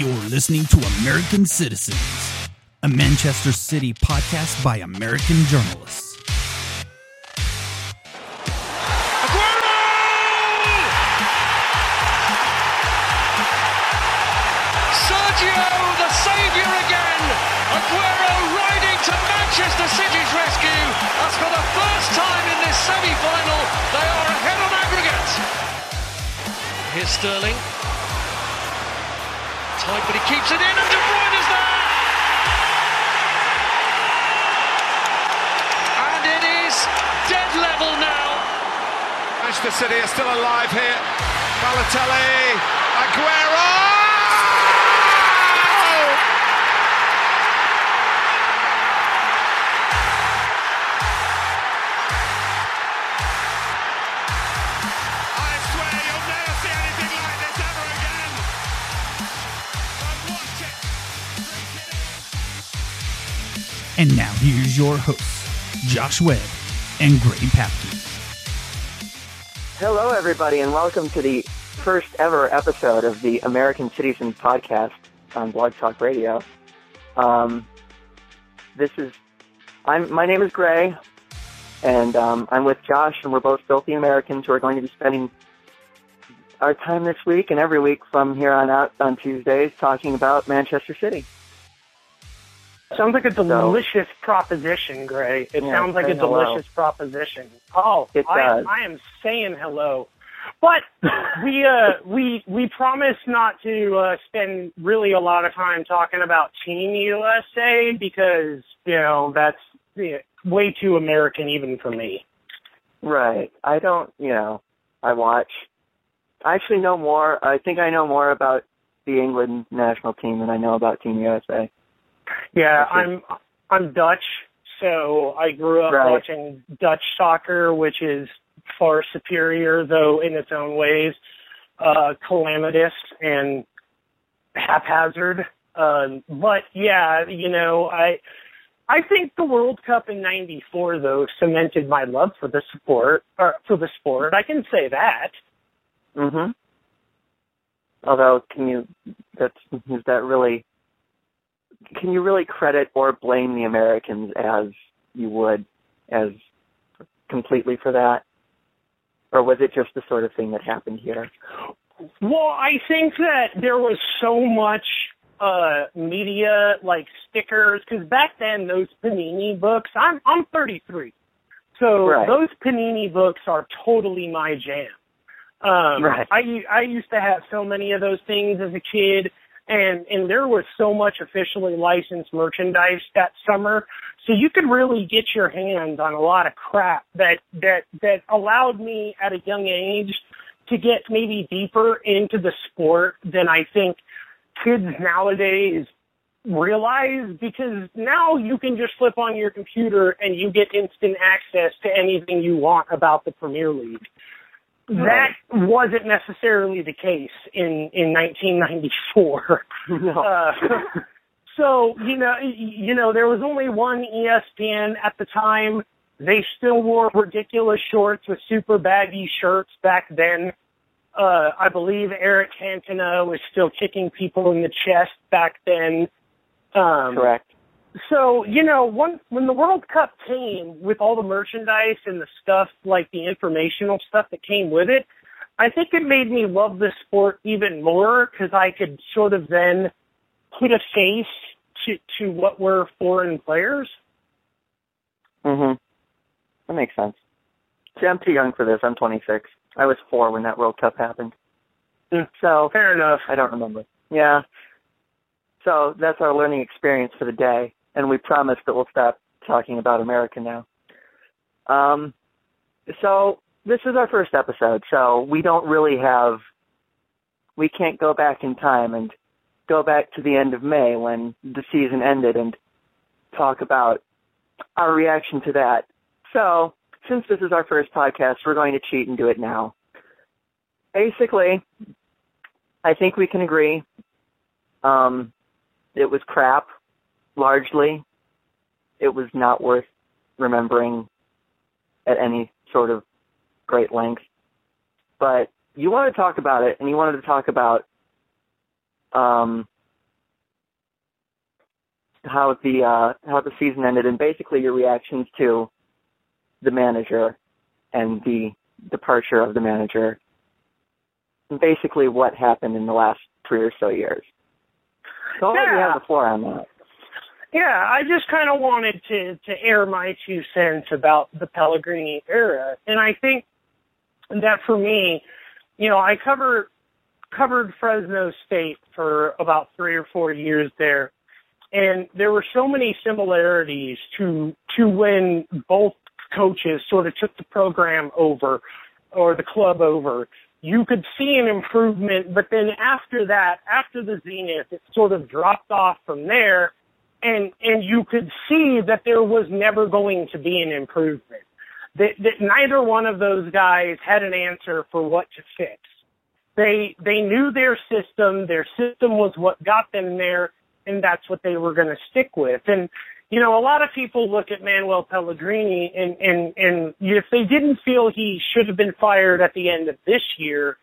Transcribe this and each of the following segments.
You're listening to American Cityzens, a Manchester City podcast by American journalists. Aguero! Sergio, the saviour again. Aguero riding to Manchester City's rescue as for the first time in this semi-final, they are ahead on aggregate. Here's Sterling. Tight, but he keeps it in, and De Bruyne is there. And it is dead level now. Manchester City are still alive here. Balotelli, Aguero! And now here's your hosts, Josh Webb and Grey Papke. Hello, everybody, and welcome to the first ever episode of the American Cityzens podcast on Blog Talk Radio. Um, this is, I'm, my name is Grey, and um, I'm with Josh, and we're both filthy Americans who are going to be spending our time this week and every week from here on out on Tuesdays talking about Manchester City. Sounds like a delicious proposition, Grey. It Yeah, sounds like a hello. delicious proposition. Oh, It I, does. I am saying hello. But we uh we we promise not to uh spend really a lot of time talking about Team USA because, you know, that's yeah, way too American even for me. Right. I don't, you know, I watch. I actually know more. I think I know more about the England national team than I know about Team USA. Yeah, I'm I'm Dutch, so I grew up Right. watching Dutch soccer, which is far superior, though in its own ways, uh, calamitous and haphazard. Um, but yeah, you know, I I think the World Cup in '94 though cemented my love for the sport. Or for the sport, I can say that. Mhm. Although, can you? That's is that really? Can you really credit or blame the Americans as you would as completely for that, or was it just the sort of thing that happened here? Well, I think that there was so much uh media like stickers because back then those Panini books. I'm I'm 33, so Right. those Panini books are totally my jam. Um, Right. I I used to have so many of those things as a kid, and and there was so much officially licensed merchandise that summer, so you could really get your hands on a lot of crap that that that allowed me at a young age to get maybe deeper into the sport than I think kids nowadays realize because now you can just flip on your computer and you get instant access to anything you want about the Premier League. That wasn't necessarily the case in in 1994. No. Uh, so you know, you know, there was only one ESPN at the time. They still wore ridiculous shorts with super baggy shirts back then. Uh, I believe Eric Cantona was still kicking people in the chest back then. Um, Correct. So, you know, when, when the World Cup came with all the merchandise and the stuff, like the informational stuff that came with it, I think it made me love the sport even more because I could sort of then put a face to, to what were foreign players. Mhm. That makes sense. See, I'm too young for this. I'm 26. I was four when that World Cup happened. Hmm. So Fair enough. I don't remember. Yeah. So that's our learning experience for the day, and we promise that we'll stop talking about America now. Um, so this is our first episode, so we don't really have, we can't go back in time and go back to the end of May when the season ended and talk about our reaction to that. So since this is our first podcast, we're going to cheat and do it now. Basically, I think we can agree. Um, it was crap, largely. It was not worth remembering at any sort of great length. But you wanted to talk about it, and you wanted to talk about um, how the uh, how the season ended, and basically your reactions to the manager and the departure of the manager, and basically what happened in the last three or so years. So I'll let you have the floor on that. Yeah, I just kind of wanted to to air my two cents about the Pellegrini era, and I think that for me, you know, I covered covered Fresno State for about three or four years there, and there were so many similarities to to when both coaches sort of took the program over or the club over. You could see an improvement, but then after that, after the zenith, it sort of dropped off from there and and you could see that there was never going to be an improvement. That, that neither one of those guys had an answer for what to fix. They they knew their system. Their system was what got them there, and that's what they were going to stick with. And you know, a lot of people look at Manuel Pellegrini, and and and if they didn't feel he should have been fired at the end of this year,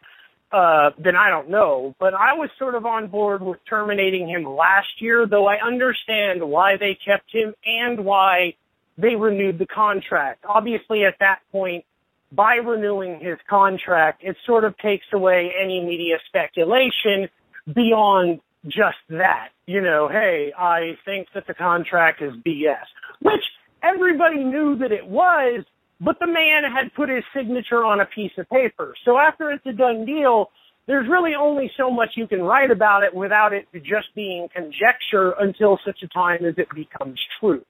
uh, then I don't know. But I was sort of on board with terminating him last year, though I understand why they kept him and why they renewed the contract. Obviously, at that point, by renewing his contract, it sort of takes away any media speculation beyond just that. You know, hey, I think that the contract is BS, which everybody knew that it was, but the man had put his signature on a piece of paper. So after it's a done deal, there's really only so much you can write about it without it just being conjecture until such a time as it becomes true.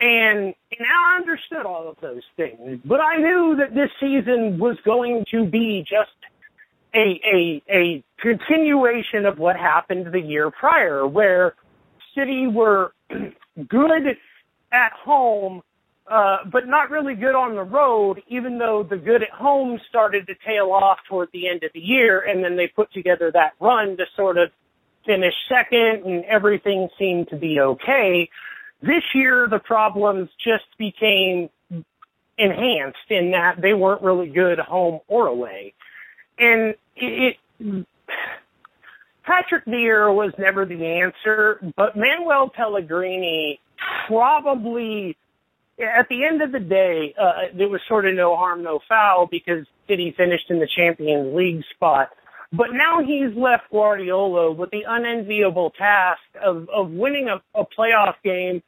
And, and I understood all of those things, but I knew that this season was going to be just a, a, a continuation of what happened the year prior, where City were good at home, uh, but not really good on the road, even though the good at home started to tail off toward the end of the year, and then they put together that run to sort of finish second, and everything seemed to be okay. This year, the problems just became enhanced in that they weren't really good home or away. And it, Patrick Vieira was never the answer, but Manuel Pellegrini probably, at the end of the day, uh, there was sort of no harm, no foul because City finished in the Champions League spot. But now he's left Guardiola with the unenviable task of, of winning a, a playoff game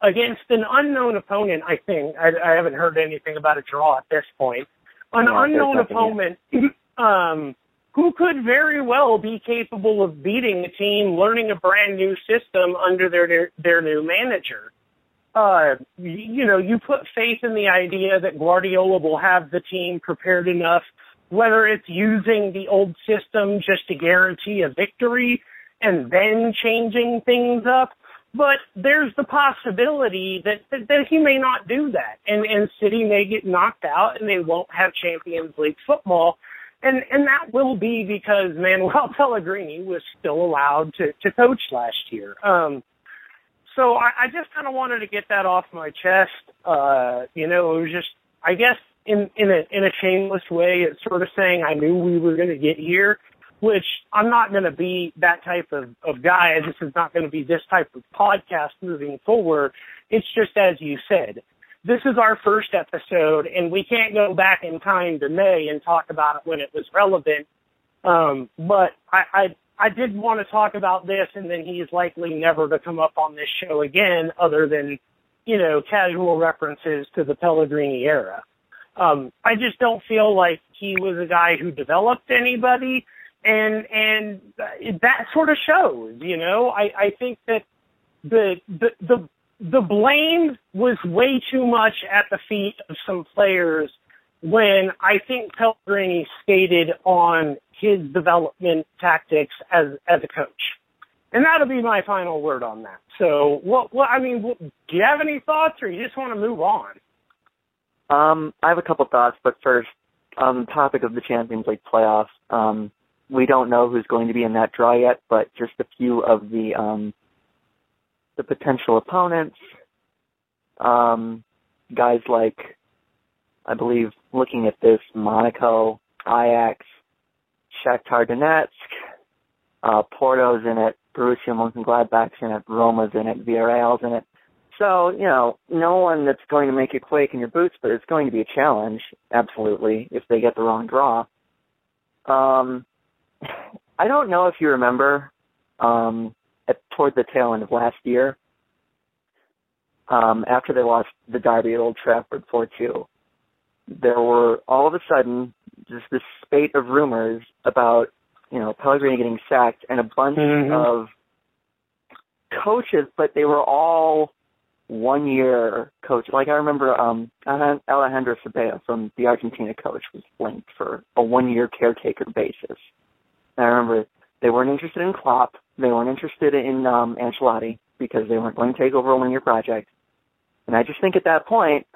against an unknown opponent, I think. I, I haven't heard anything about a draw at this point. An unknown opponent um, who could very well be capable of beating a team learning a brand new system under their their new manager. Uh, you, know, you put faith in the idea that Guardiola will have the team prepared enough, whether it's using the old system just to guarantee a victory and then changing things up. But there's the possibility that, that, that he may not do that and, and City may get knocked out and they won't have Champions League football. And, and that will be because Manuel Pellegrini was still allowed to, to coach last year. Um, so I, I just kind of wanted to get that off my chest. Uh, you know, it was just, I guess, in in a in a shameless way, it's sort of saying I knew we were going to get here, which I'm not going to be that type of of guy. This is not going to be this type of podcast moving forward. It's just as you said. This is our first episode, and we can't go back in time to May and talk about it when it was relevant. Um, but I, I I did want to talk about this, and then he's likely never to come up on this show again, other than you know casual references to the Pellegrini era. Um, I just don't feel like he was a guy who developed anybody, and and that sort of shows. You know, I I think that the the the the blame was way too much at the feet of some players when I think Pellegrini skated on his development tactics as as a coach. And that'll be my final word on that. So, what, what, I mean, what, do you have any thoughts or you just want to move on? Um, I have a couple thoughts, but first, on the topic of the Champions League playoffs, um, we don't know who's going to be in that draw yet, but just a few of the um, the potential opponents, um, guys like, I believe, looking at this, Monaco, Ajax, Shakhtar Donetsk, Uh, Porto's in it, Borussia Mönchengladbach's in it, Roma's in it, Villarreal's in it. So, you know, no one that's going to make you quake in your boots, but it's going to be a challenge, absolutely, if they get the wrong draw. Um, I don't know if you remember, um, at, toward the tail end of last year, um, after they lost the derby at Old Trafford 4-2, there were all of a sudden just this spate of rumors about, you know, Pellegrini getting sacked and a bunch Mhm. of coaches, but they were all one year coach. Like I remember um Alejandro Sabella from the Argentina coach was linked for a one year caretaker basis. And I remember they weren't interested in Klopp, they weren't interested in um Ancelotti because they weren't going to take over a one year project. And I just think at that point,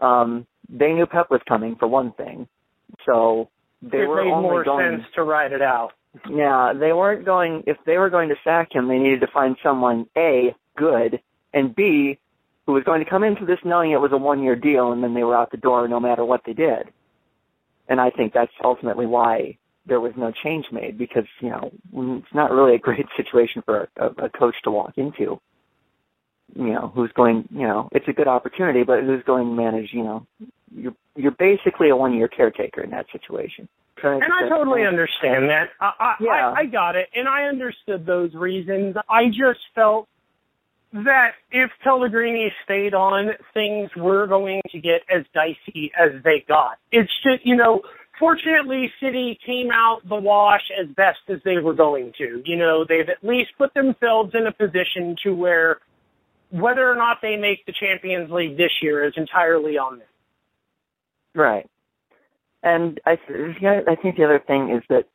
um, they knew Pep was coming for one thing. So they it were made only more going sense to ride it out. yeah, they weren't going. If they were going to sack him, they needed to find someone a good and b who was going to come into this knowing it was a one-year deal, and then they were out the door no matter what they did. And I think that's ultimately why there was no change made because you know it's not really a great situation for a, a coach to walk into. You know, who's going? You know, it's a good opportunity, but who's going to manage? You know, you're you're basically a one-year caretaker in that situation. And I totally understand that. I, I, Yeah. I, I got it, and I understood those reasons. I just felt that if Pellegrini stayed on, things were going to get as dicey as they got. It's just, you know, fortunately, City came out the wash as best as they were going to. You know, they've at least put themselves in a position to where whether or not they make the Champions League this year is entirely on them. Right. And I, I think the other thing is that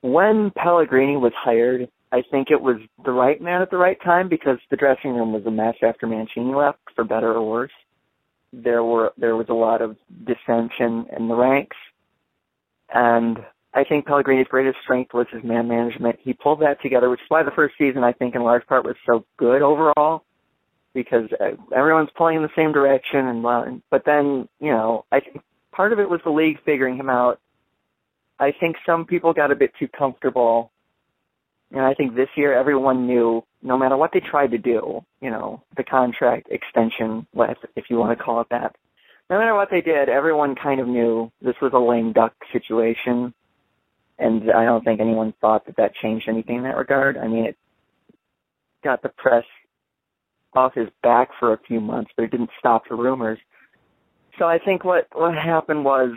when Pellegrini was hired, I think it was the right man at the right time because the dressing room was a mess after Mancini left, for better or worse. There were there was a lot of dissension in the ranks, and I think Pellegrini's greatest strength was his man management. He pulled that together, which is why the first season I think in large part was so good overall because uh, everyone's in the same direction and but then you know I think part of it was the league figuring him out. I think some people got a bit too comfortable, and I think this year everyone knew no matter what they tried to do, you know, the contract extension, if you want to call it that. No matter what they did, everyone kind of knew this was a lame duck situation, and I don't think anyone thought that that changed anything in that regard. I mean, it got the press off his back for a few months, but it didn't stop the rumors. So I think what what happened was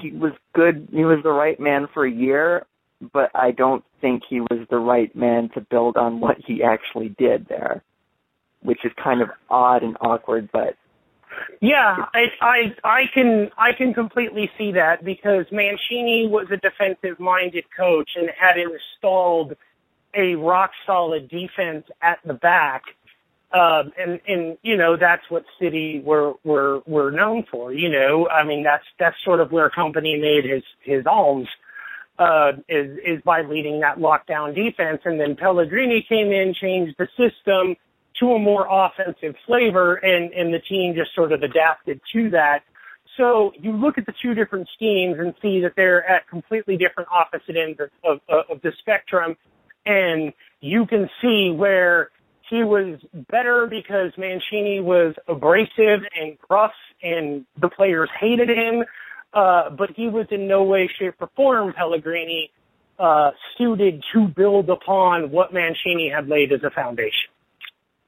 he was good. He was the right man for a year, but I don't think he was the right man to build on what he actually did there, which is kind of odd and awkward. But Yeah, I, I I can I can completely see that because Mancini was a defensive minded coach and had installed a rock solid defense at the back. Um, and, and, you know, that's what City were, were, were known for, you know, I mean, that's, that's sort of where Kompany made his, his alms, uh, is, is by leading that lockdown defense. And then Pellegrini came in, changed the system to a more offensive flavor and, and the team just sort of adapted to that. So you look at the two different schemes and see that they're at completely different opposite ends of, of, of the spectrum. And you can see where he was better because Mancini was abrasive and gruff and the players hated him. Uh, but he was in no way, shape, or form, Pellegrini, uh, suited to build upon what Mancini had laid as a foundation.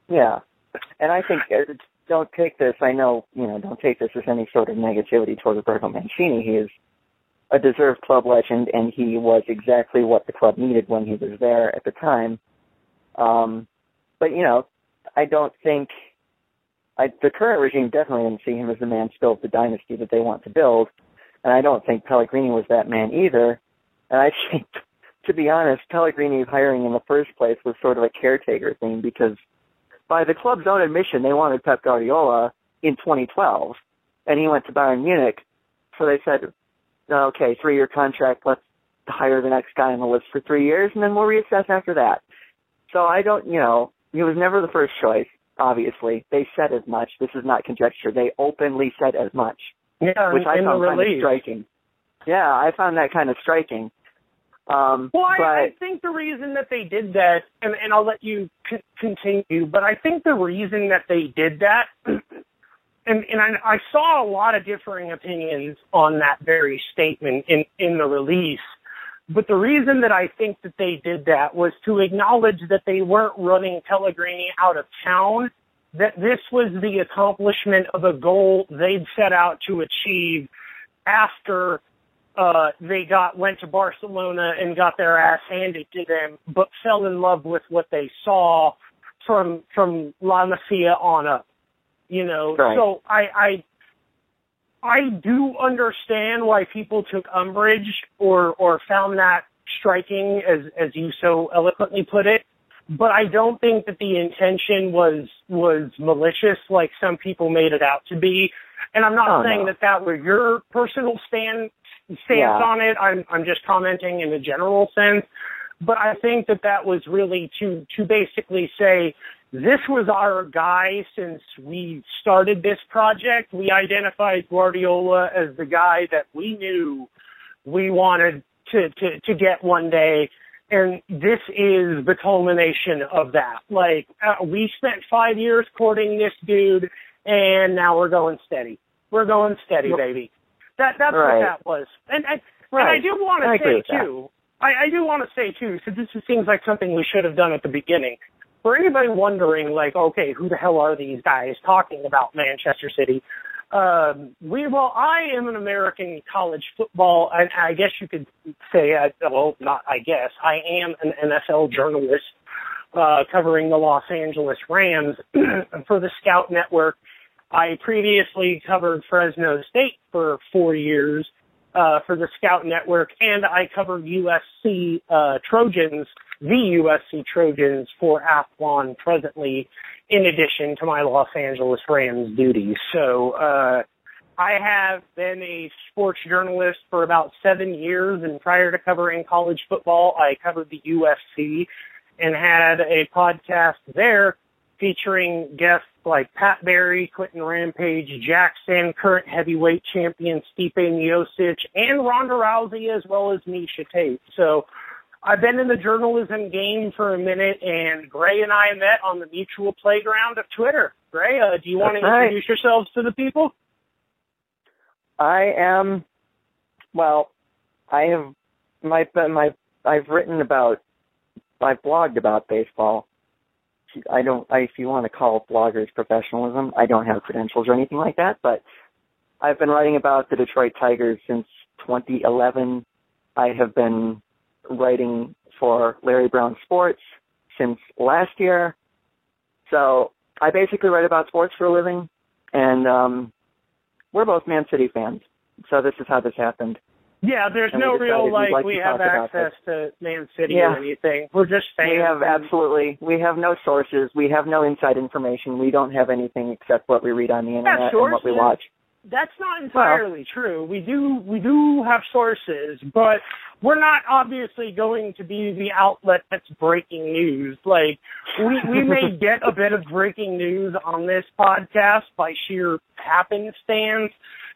yeah, and I think uh, don't take this. I know you know don't take this as any sort of negativity toward Roberto Mancini. He is a deserved club legend, and he was exactly what the club needed when he was there at the time. Um, but you know, I don't think I, the current regime definitely didn't see him as the man to build the dynasty that they want to build, and I don't think Pellegrini was that man either. And I think, to be honest, Pellegrini's hiring in the first place was sort of a caretaker thing because, by the club's own admission, they wanted Pep Guardiola in 2012, and he went to Bayern Munich, so they said, okay, three-year contract, let's hire the next guy on the list for three years, and then we'll reassess after that. So I don't, you know, he was never the first choice, obviously. They said as much. This is not conjecture. They openly said as much, Yeah, which I found kind of striking. Yeah, I found that kind of striking. Um, Well, I, but I think the reason that they did that, and, and I'll let you c- continue, but I think the reason that they did that, and, and I, I saw a lot of differing opinions on that very statement in, in the release, but the reason that I think that they did that was to acknowledge that they weren't running Pellegrini out of town, that this was the accomplishment of a goal they'd set out to achieve after uh, they got went to Barcelona and got their ass handed to them, but fell in love with what they saw from from La Masia on up. You know, Right. so I I I do understand why people took umbrage or or found that striking, as as you so eloquently put it. But I don't think that the intention was was malicious, like some people made it out to be. And I'm not Oh, saying no. that that were your personal stand stance Yeah. on it. I'm I'm just commenting in a general sense. But I think that that was really to to basically say this was our guy since we started this project. We identified Guardiola as the guy that we knew we wanted to to to get one day. And this is the culmination of that. Like, uh, we spent five years courting this dude, and now we're going steady. We're going steady, baby. That that's Right. what that was. And and, and I do want to say too. I, I do want to say too. So this seems like something we should have done at the beginning. For anybody wondering, like, okay, who the hell are these guys talking about Manchester City? Um, we well, I am an American college football, and I guess you could say, uh, well, not I guess, I am an NFL journalist uh, covering the Los Angeles Rams for the Scout Network. I previously covered Fresno State for four years uh, for the Scout Network, and I covered USC uh, Trojans, the USC Trojans for Athlon presently, in addition to my Los Angeles Rams duties. So uh, I have been a sports journalist for about seven years, and prior to covering college football, I covered the UFC and had a podcast there featuring guests like Pat Barry, Quinton Rampage Jackson, current heavyweight champion Stipe Miocic, and Ronda Rousey, as well as Miesha Tate. So I've been in the journalism game for a minute, and Grey and I met on the mutual playground of Twitter. Grey, uh, do you want to That's right. introduce yourselves to the people? I am, well, I have my my I've written about, I've blogged about baseball. I don't, I, if you want to call bloggers professionalism, I don't have credentials or anything like that, but I've been writing about the Detroit Tigers since 2011. I have been writing for Larry Brown Sports since last year. So I basically write about sports for a living, and um, we're both Man City fans. So this is how this happened. Yeah, there's And no real like, like we have access to Man City Yeah. or anything. We're just fans. We have absolutely, we have no sources. We have no inside information. We don't have anything except what we read on the internet and what we watch. That's not entirely true. We do we do have sources, but we're not obviously going to be the outlet that's breaking news. Like we we may get a bit of breaking news on this podcast by sheer happenstance,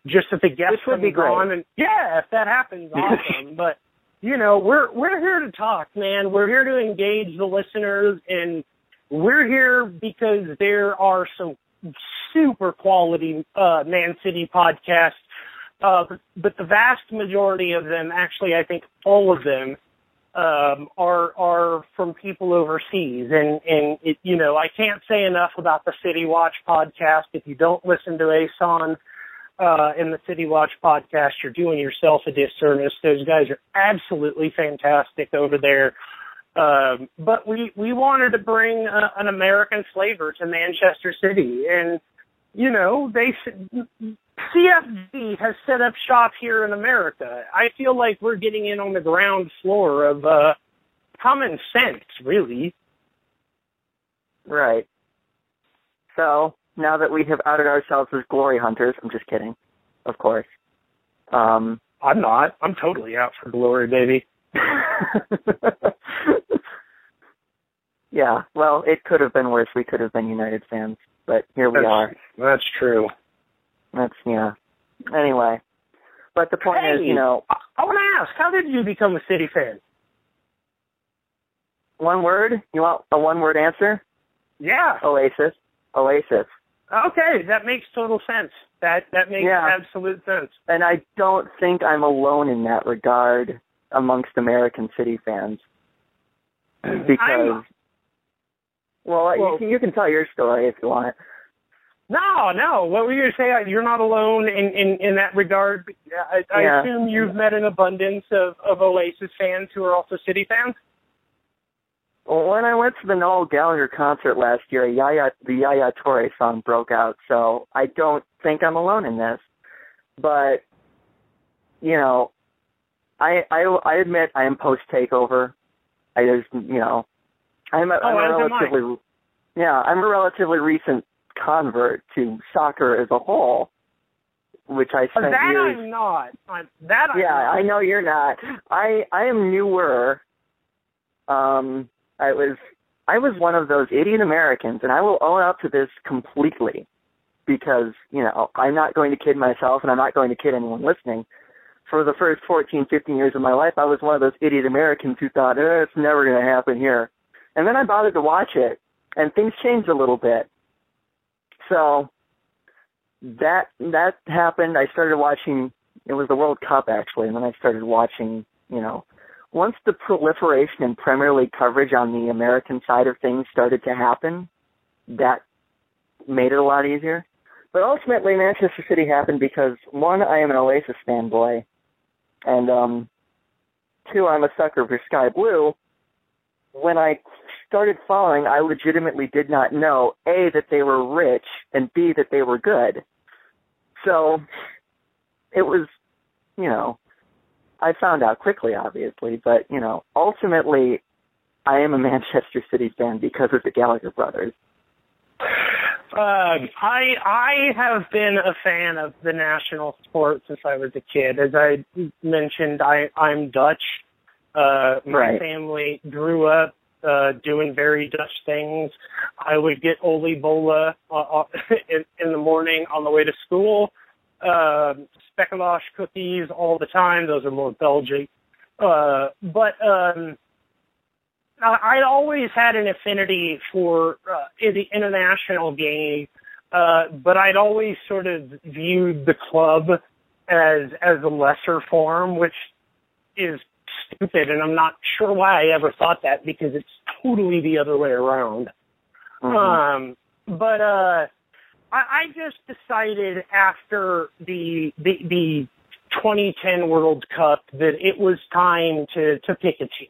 just that the guests would be great. and yeah, if that happens, awesome. but you know, we're we're here to talk, man. We're here to engage the listeners and we're here because there are some super quality uh, Man City podcasts, uh, but, but the vast majority of them, actually, I think all of them, um, are are from people overseas, and and it, you know I can't say enough about the City Watch podcast. If you don't listen to Asan uh, in the City Watch podcast, you're doing yourself a disservice. Those guys are absolutely fantastic over there. Um, but we, we wanted to bring uh, an American flavor to Manchester City. And, you know, they, CFD has set up shop here in America. I feel like we're getting in on the ground floor of, uh, common sense, really. Right. So now that we have outed ourselves as glory hunters, I'm just kidding, of course. Um, I'm not. I'm totally out for glory, baby. yeah. Well, it could have been worse. We could have been United fans, but here we That's- are. That's true. That's yeah. Anyway, but the point is, you know, I, I want to ask, how did you become a City fan? one word? You want a one word answer? Yeah. Oasis. Oasis. Okay, that makes total sense. That that makes Yeah. absolute sense. And I don't think I'm alone in that regard amongst American City fans. Because, I'm- well, you, can, you can tell your story if you want. No, no. What were you going to say? You're not alone in in, in that regard. I, I Yeah. assume you've met an abundance of of Oasis fans who are also City fans. Well, when I went to the Noel Gallagher concert last year, Yaya, the Yaya Touré song broke out, so I don't think I'm alone in this. But, you know, I I, I admit I am post takeover. I just, you know, I'm a, I'm Oh, a as am I. relatively, yeah, I'm a relatively recent convert to soccer as a whole, which I spent that years. I'm not. I'm, that I'm Yeah, not. I know you're not. I I am newer. Um, I was I was one of those idiot Americans, and I will own up to this completely, because you know I'm not going to kid myself, and I'm not going to kid anyone listening. For the first 14, 15 years of my life, I was one of those idiot Americans who thought, eh, it's never going to happen here. And then I bothered to watch it, and things changed a little bit. So that that happened. I started watching. It was the World Cup actually, and then I started watching. You know, once the proliferation in Premier League coverage on the American side of things started to happen, that made it a lot easier. But ultimately, Manchester City happened because one, I am an Oasis fanboy, and um, two, I'm a sucker for Sky Blue. When I started following, I legitimately did not know a that they were rich and b that they were good. So it was, you know, I found out quickly, obviously, but you know, ultimately, I am a Manchester City fan because of the Gallagher brothers. Um, I I have been a fan of the national sport since I was a kid. As I mentioned, I I'm Dutch. Uh, my Right. family grew up uh, doing very Dutch things. I would get Oli Bola uh, uh, in, in the morning on the way to school. Uh, Speculoos cookies all the time. Those are more Belgian. Uh, but um, I- I'd always had an affinity for uh, the international game, uh, but I'd always sort of viewed the club as as a lesser form, which is stupid, and I'm not sure why I ever thought that because it's totally the other way around. Mhm. Um, but uh, I, I just decided after the the the 2010 World Cup that it was time to to pick a team.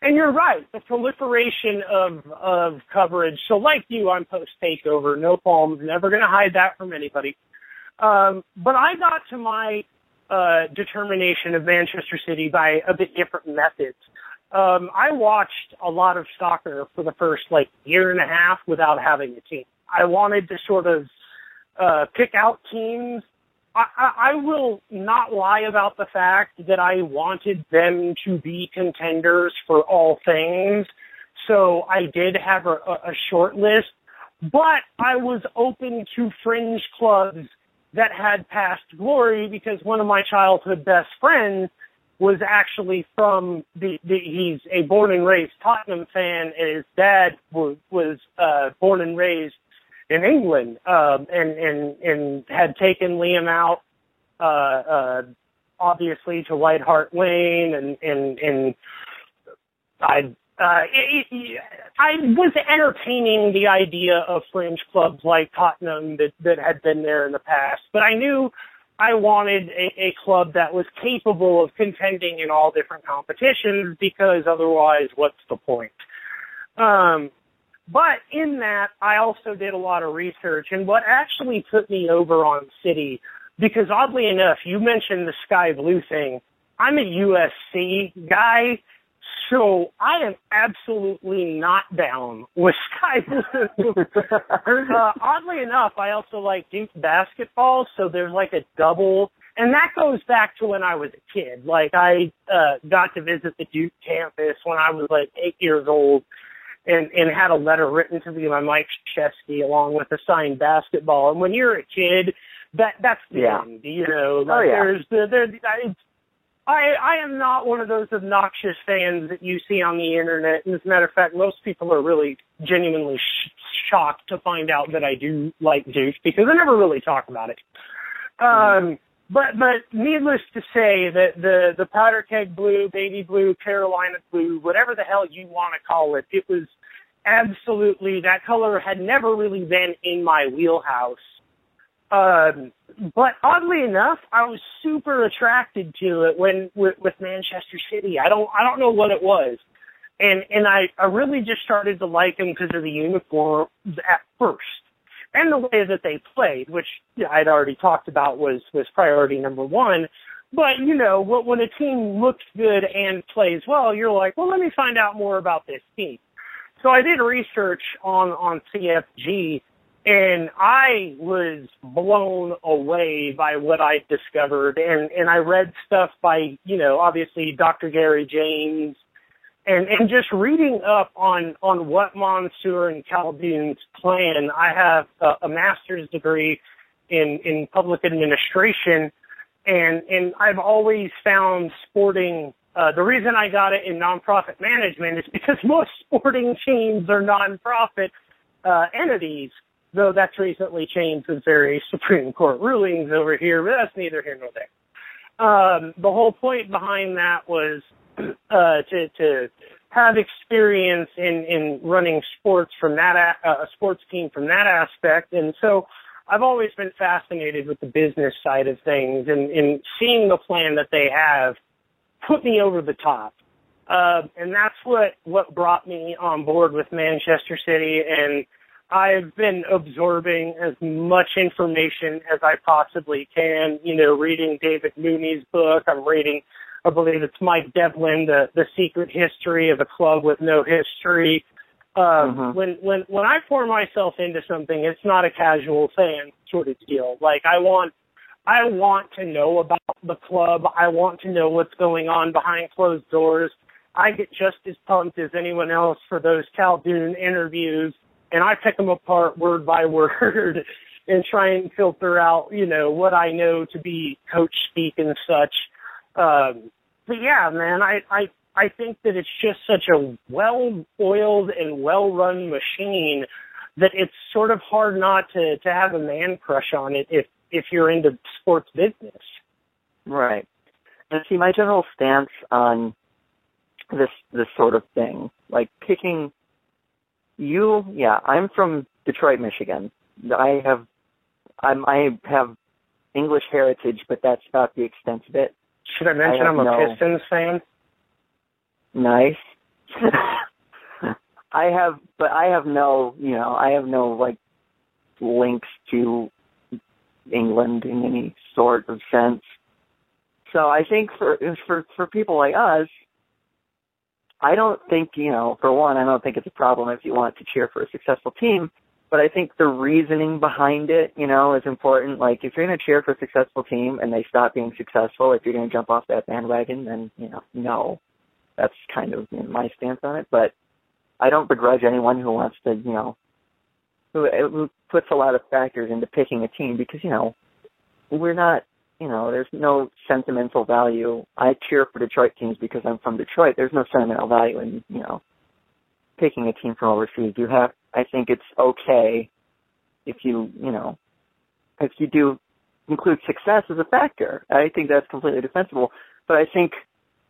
And you're right, the proliferation of of coverage. So like you, I'm post takeover, no qualms, never going to hide that from anybody. Um, but I got to my uh, determination of Manchester City by a bit different methods. Um, I watched a lot of soccer for the first like year and a half without having a team. I wanted to sort of uh, pick out teams. I, I, will not lie about the fact that I wanted them to be contenders for all things. So I did have a, a, a short list, but I was open to fringe clubs that had past glory because one of my childhood best friends was actually from the, the he's a born and raised Tottenham fan and his dad was was uh born and raised in England um and and and had taken Liam out uh uh obviously to White Hart Lane and and and I uh, it, it, I was entertaining the idea of fringe clubs like Tottenham that, that had been there in the past, but I knew I wanted a, a club that was capable of contending in all different competitions because otherwise, what's the point? Um, but in that, I also did a lot of research, and what actually put me over on City, because oddly enough, you mentioned the Sky Blue thing. I'm a USC guy, so I am absolutely not down with Sky Blue. uh, oddly enough, I also like Duke basketball, so there's like a double, and that goes back to when I was a kid. Like I uh, got to visit the Duke campus when I was like eight years old, and and had a letter written to me by Mike Krzyzewski along with a signed basketball. And when you're a kid, that that's the Yeah. end. You know, Oh, yeah. there's the there. I I am not one of those obnoxious fans that you see on the internet. And as a matter of fact, most people are really genuinely sh- shocked to find out that I do like Duke because I never really talk about it. Um, but but needless to say that the the powder keg blue, baby blue, Carolina blue, whatever the hell you want to call it, it was absolutely that color had never really been in my wheelhouse. Um, but oddly enough, I was super attracted to it when with, with Manchester City. I don't I don't know what it was, and and I I really just started to like them because of the uniforms at first and the way that they played, which I'd already talked about was was priority number one. But you know, when a team looks good and plays well, you're like, well, let me find out more about this team. So I did research on on CFG, and I was blown away by what I discovered. And and I read stuff by you know obviously Dr. Gary James, and and just reading up on on what Mansour and Khaldoon's plan. I have a, a master's degree in in public administration, and and I've always found sporting. Uh, the reason I got it in nonprofit management is because most sporting teams are nonprofit uh, entities, though that's recently changed with various Supreme Court rulings over here, but that's neither here nor there. Um, the whole point behind that was uh, to to have experience in in running sports from that a, a sports team from that aspect, and so I've always been fascinated with the business side of things, and, and seeing the plan that they have put me over the top. Uh, and that's what what brought me on board with Manchester City, and I've been absorbing as much information as I possibly can. You know, reading David Mooney's book. I'm reading I believe it's Mike Devlin, the the secret history of a club with no history. Um, mm-hmm. When when when I pour myself into something, it's not a casual fan sort of deal. Like I want I want to know about the club. I want to know what's going on behind closed doors. I get just as pumped as anyone else for those Khaldoon interviews, and I pick them apart word by word and try and filter out, you know, what I know to be coach speak and such. Um, but yeah, man, I, I, I think that it's just such a well-oiled and well-run machine that it's sort of hard not to, to have a man crush on it if, if you're into sports business. Right. And see, my general stance on this, this sort of thing, like picking you, yeah, I'm from Detroit, Michigan. I have, I'm, I have English heritage, but that's about the extent of it. Should I mention I am a no... Pistons fan? Nice. I have, but I have no, you know, I have no like links to England in any sort of sense. So I think for for for people like us, I don't think you know. For one, I don't think it's a problem if you want to cheer for a successful team but I think the reasoning behind it, you know, is important. Like, if you're going to cheer for a successful team and they stop being successful, if you're going to jump off that bandwagon, then, you know, no. That's kind of my stance on it. But I don't begrudge anyone who wants to, you know, who, who puts a lot of factors into picking a team because, you know, we're not, you know, there's no sentimental value. I cheer for Detroit teams because I'm from Detroit. There's no sentimental value in, you know, picking a team from overseas. You have I think it's okay if you, you know, if you do include success as a factor. I think that's completely defensible. But I think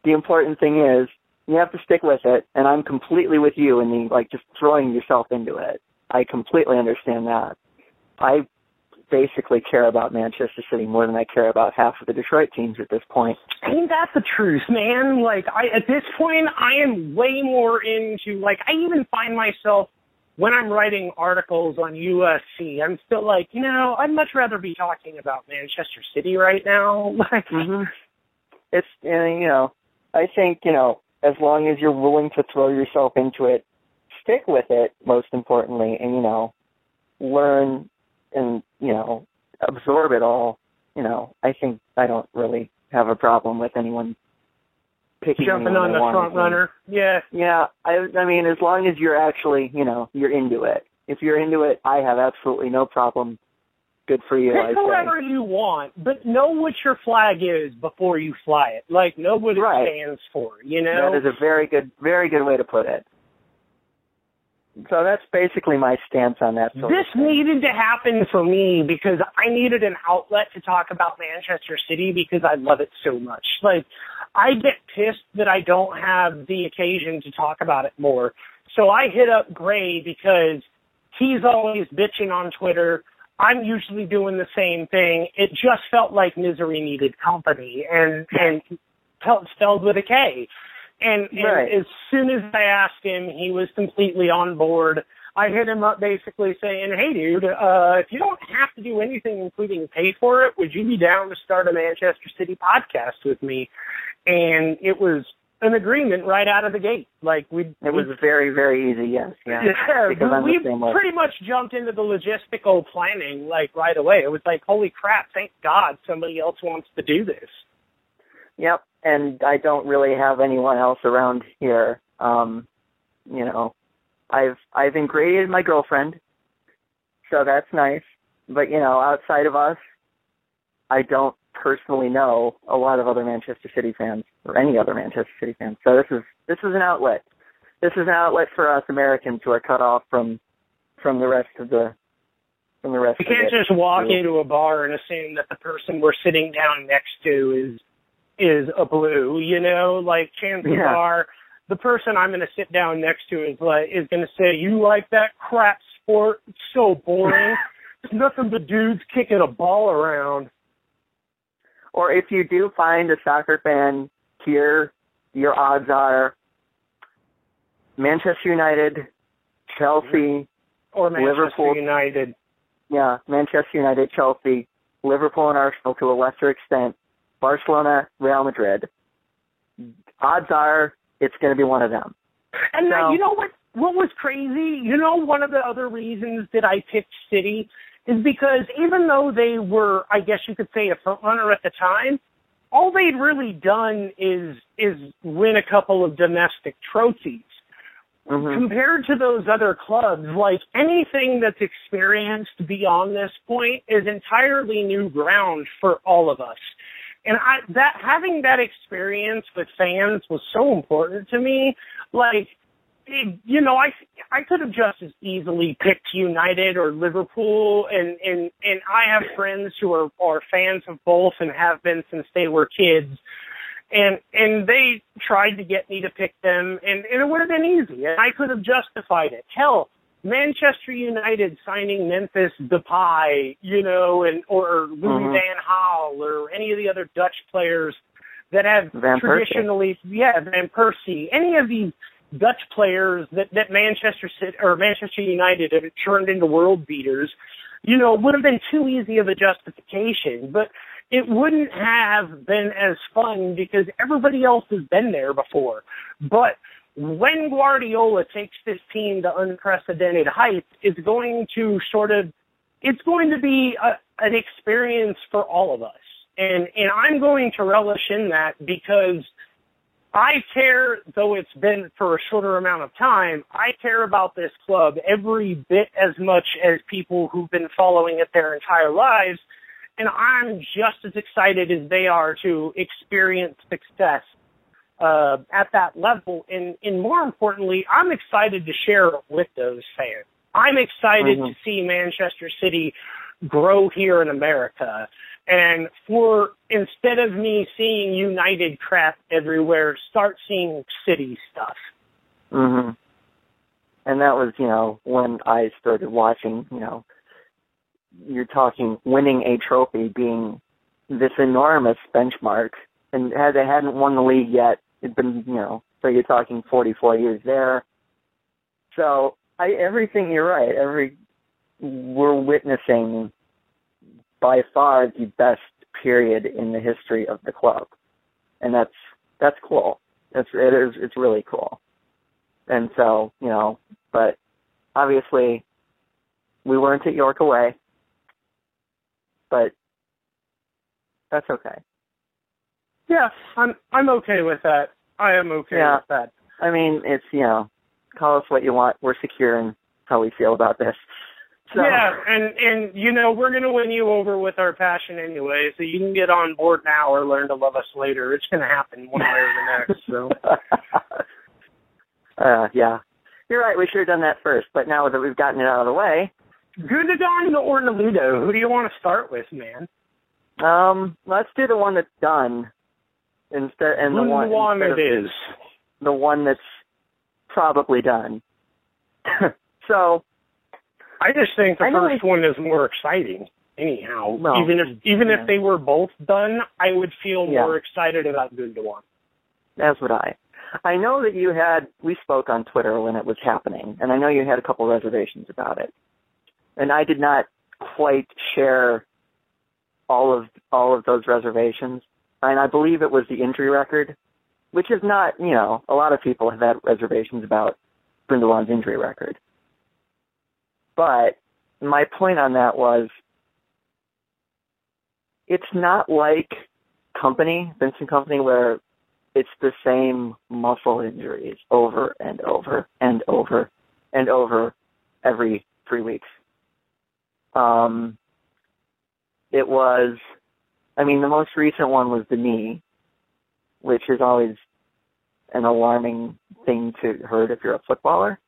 the important thing is you have to stick with it. And I'm completely with you in the, like, just throwing yourself into it. I completely understand that. I basically care about Manchester City more than I care about half of the Detroit teams at this point. I mean, that's the truth, man. Like, I, at this point, I am way more into, like, I even find myself when I'm writing articles on USC, I'm still like, you know, I'd much rather be talking about Manchester City right now. mm-hmm. It's, you know, I think, you know, as long as you're willing to throw yourself into it, stick with it, most importantly, and, you know, learn and, you know, absorb it all. You know, I think I don't really have a problem with anyone picking up. jumping on the front runner. Yeah. Yeah. I I mean as long as you're actually, you know, you're into it. If you're into it, I have absolutely no problem good for you. Pick whoever you want, but know what your flag is before you fly it. Like know what it Right. stands for. You know. That is a very good, very good way to put it. So that's basically my stance on that. This needed to happen for me because I needed an outlet to talk about Manchester City because I love it so much. Like, I get pissed that I don't have the occasion to talk about it more. So I hit up Grey because he's always bitching on Twitter. I'm usually doing the same thing. It just felt like misery needed company and, and felt spelled with a K. And, and Right. as soon as I asked him, he was completely on board. I hit him up basically saying, "Hey, dude, uh, if you don't have to do anything, including pay for it, would you be down to start a Manchester City podcast with me?" And it was an agreement right out of the gate. Like we, It was very, very easy. Yes, yeah. yeah, because we the same way. pretty much jumped into the logistical planning like right away. It was like, holy crap! Thank God somebody else wants to do this. Yep, and I don't really have anyone else around here. Um, you know, I've I've ingratiated my girlfriend, so that's nice. But you know, outside of us, I don't personally know a lot of other Manchester City fans or any other Manchester City fans. So this is this is an outlet. This is an outlet for us Americans who are cut off from from the rest of the from the rest You can't just walk into a bar and assume that the person we're sitting down next to is is a blue. You know, like chances Yeah. are the person I'm going to sit down next to is like is going to say, "You like that crap sport? It's so boring. it's nothing but dudes kicking a ball around." or if you do find a soccer fan here, your odds are Manchester United, Chelsea, Or Manchester Liverpool. United. yeah, Manchester United, Chelsea, Liverpool and Arsenal to a lesser extent, Barcelona, Real Madrid. Odds are it's going to be one of them. And So- you know what? What was crazy? You know, one of the other reasons that I picked City is because even though they were, I guess you could say, a front runner at the time, all they'd really done is is win a couple of domestic trophies. hmm Compared to those other clubs, like anything that's experienced beyond this point is entirely new ground for all of us. And I that having that experience with fans was so important to me. Like it- you know, I I could have just as easily picked United or Liverpool, and and and I have friends who are are fans of both and have been since they were kids, and and they tried to get me to pick them, and, and it would have been easy, and I could have justified it. Hell, Manchester United signing Memphis Depay, you know, and or Louis Mhm. Van Gaal or any of the other Dutch players that have Van Persie. traditionally, yeah, Van Persie, any of these Dutch players that that Manchester City or Manchester United have turned into world beaters, you know, would have been too easy of a justification, but it wouldn't have been as fun because everybody else has been there before. But when Guardiola takes this team to unprecedented heights, it's going to sort of, it's going to be a, an experience for all of us. And, and I'm going to relish in that because I care, though it's been for a shorter amount of time, I care about this club every bit as much as people who've been following it their entire lives. And I'm just as excited as they are to experience success uh, at that level. And, and more importantly, I'm excited to share it with those fans. I'm excited Mhm. to see Manchester City grow here in America. And for instead of me seeing United crap everywhere, start seeing City stuff. hmm And that was, you know, when I started watching, you know, you're talking winning a trophy being this enormous benchmark. And had they hadn't won the league yet, it'd been, you know, so you're talking 44 years there. So I, everything, you're right. Every, we're witnessing by far the best period in the history of the club. And that's, that's cool. That's, it is, it's really cool. And so, you know, but obviously we weren't at York away, but that's okay. Yeah, I'm I'm okay with that. I am okay Yeah. with that. I mean, it's, you know, call us what you want. We're secure in how we feel about this. So, Yeah, and and you know we're gonna win you over with our passion anyway, so you can get on board now or learn to love us later. It's gonna happen one way or the next. So uh, yeah, you're right. We should have done that first, but now that we've gotten it out of the way, Gundogan or Nolito, who do you want to start with, man? um, let's do the one that's done instead, and the one of it is. the one that's probably done. so, I just think the first one is more exciting. Anyhow, Well, even if even yeah. if they were both done, I would feel Yeah. more excited about Gundogan. as would I. I know that you had we spoke on Twitter when it was happening, and I know you had a couple reservations about it. And I did not quite share all of all of those reservations. And I believe it was the injury record, which is not, you know, a lot of people have had reservations about Gundogan's injury record. But my point on that was it's not like Kompany, Vincent Kompany, where it's the same muscle injuries over and over and over and over every three weeks. Um, it was, I mean, the most recent one was the knee, which is always an alarming thing to hurt if you're a footballer.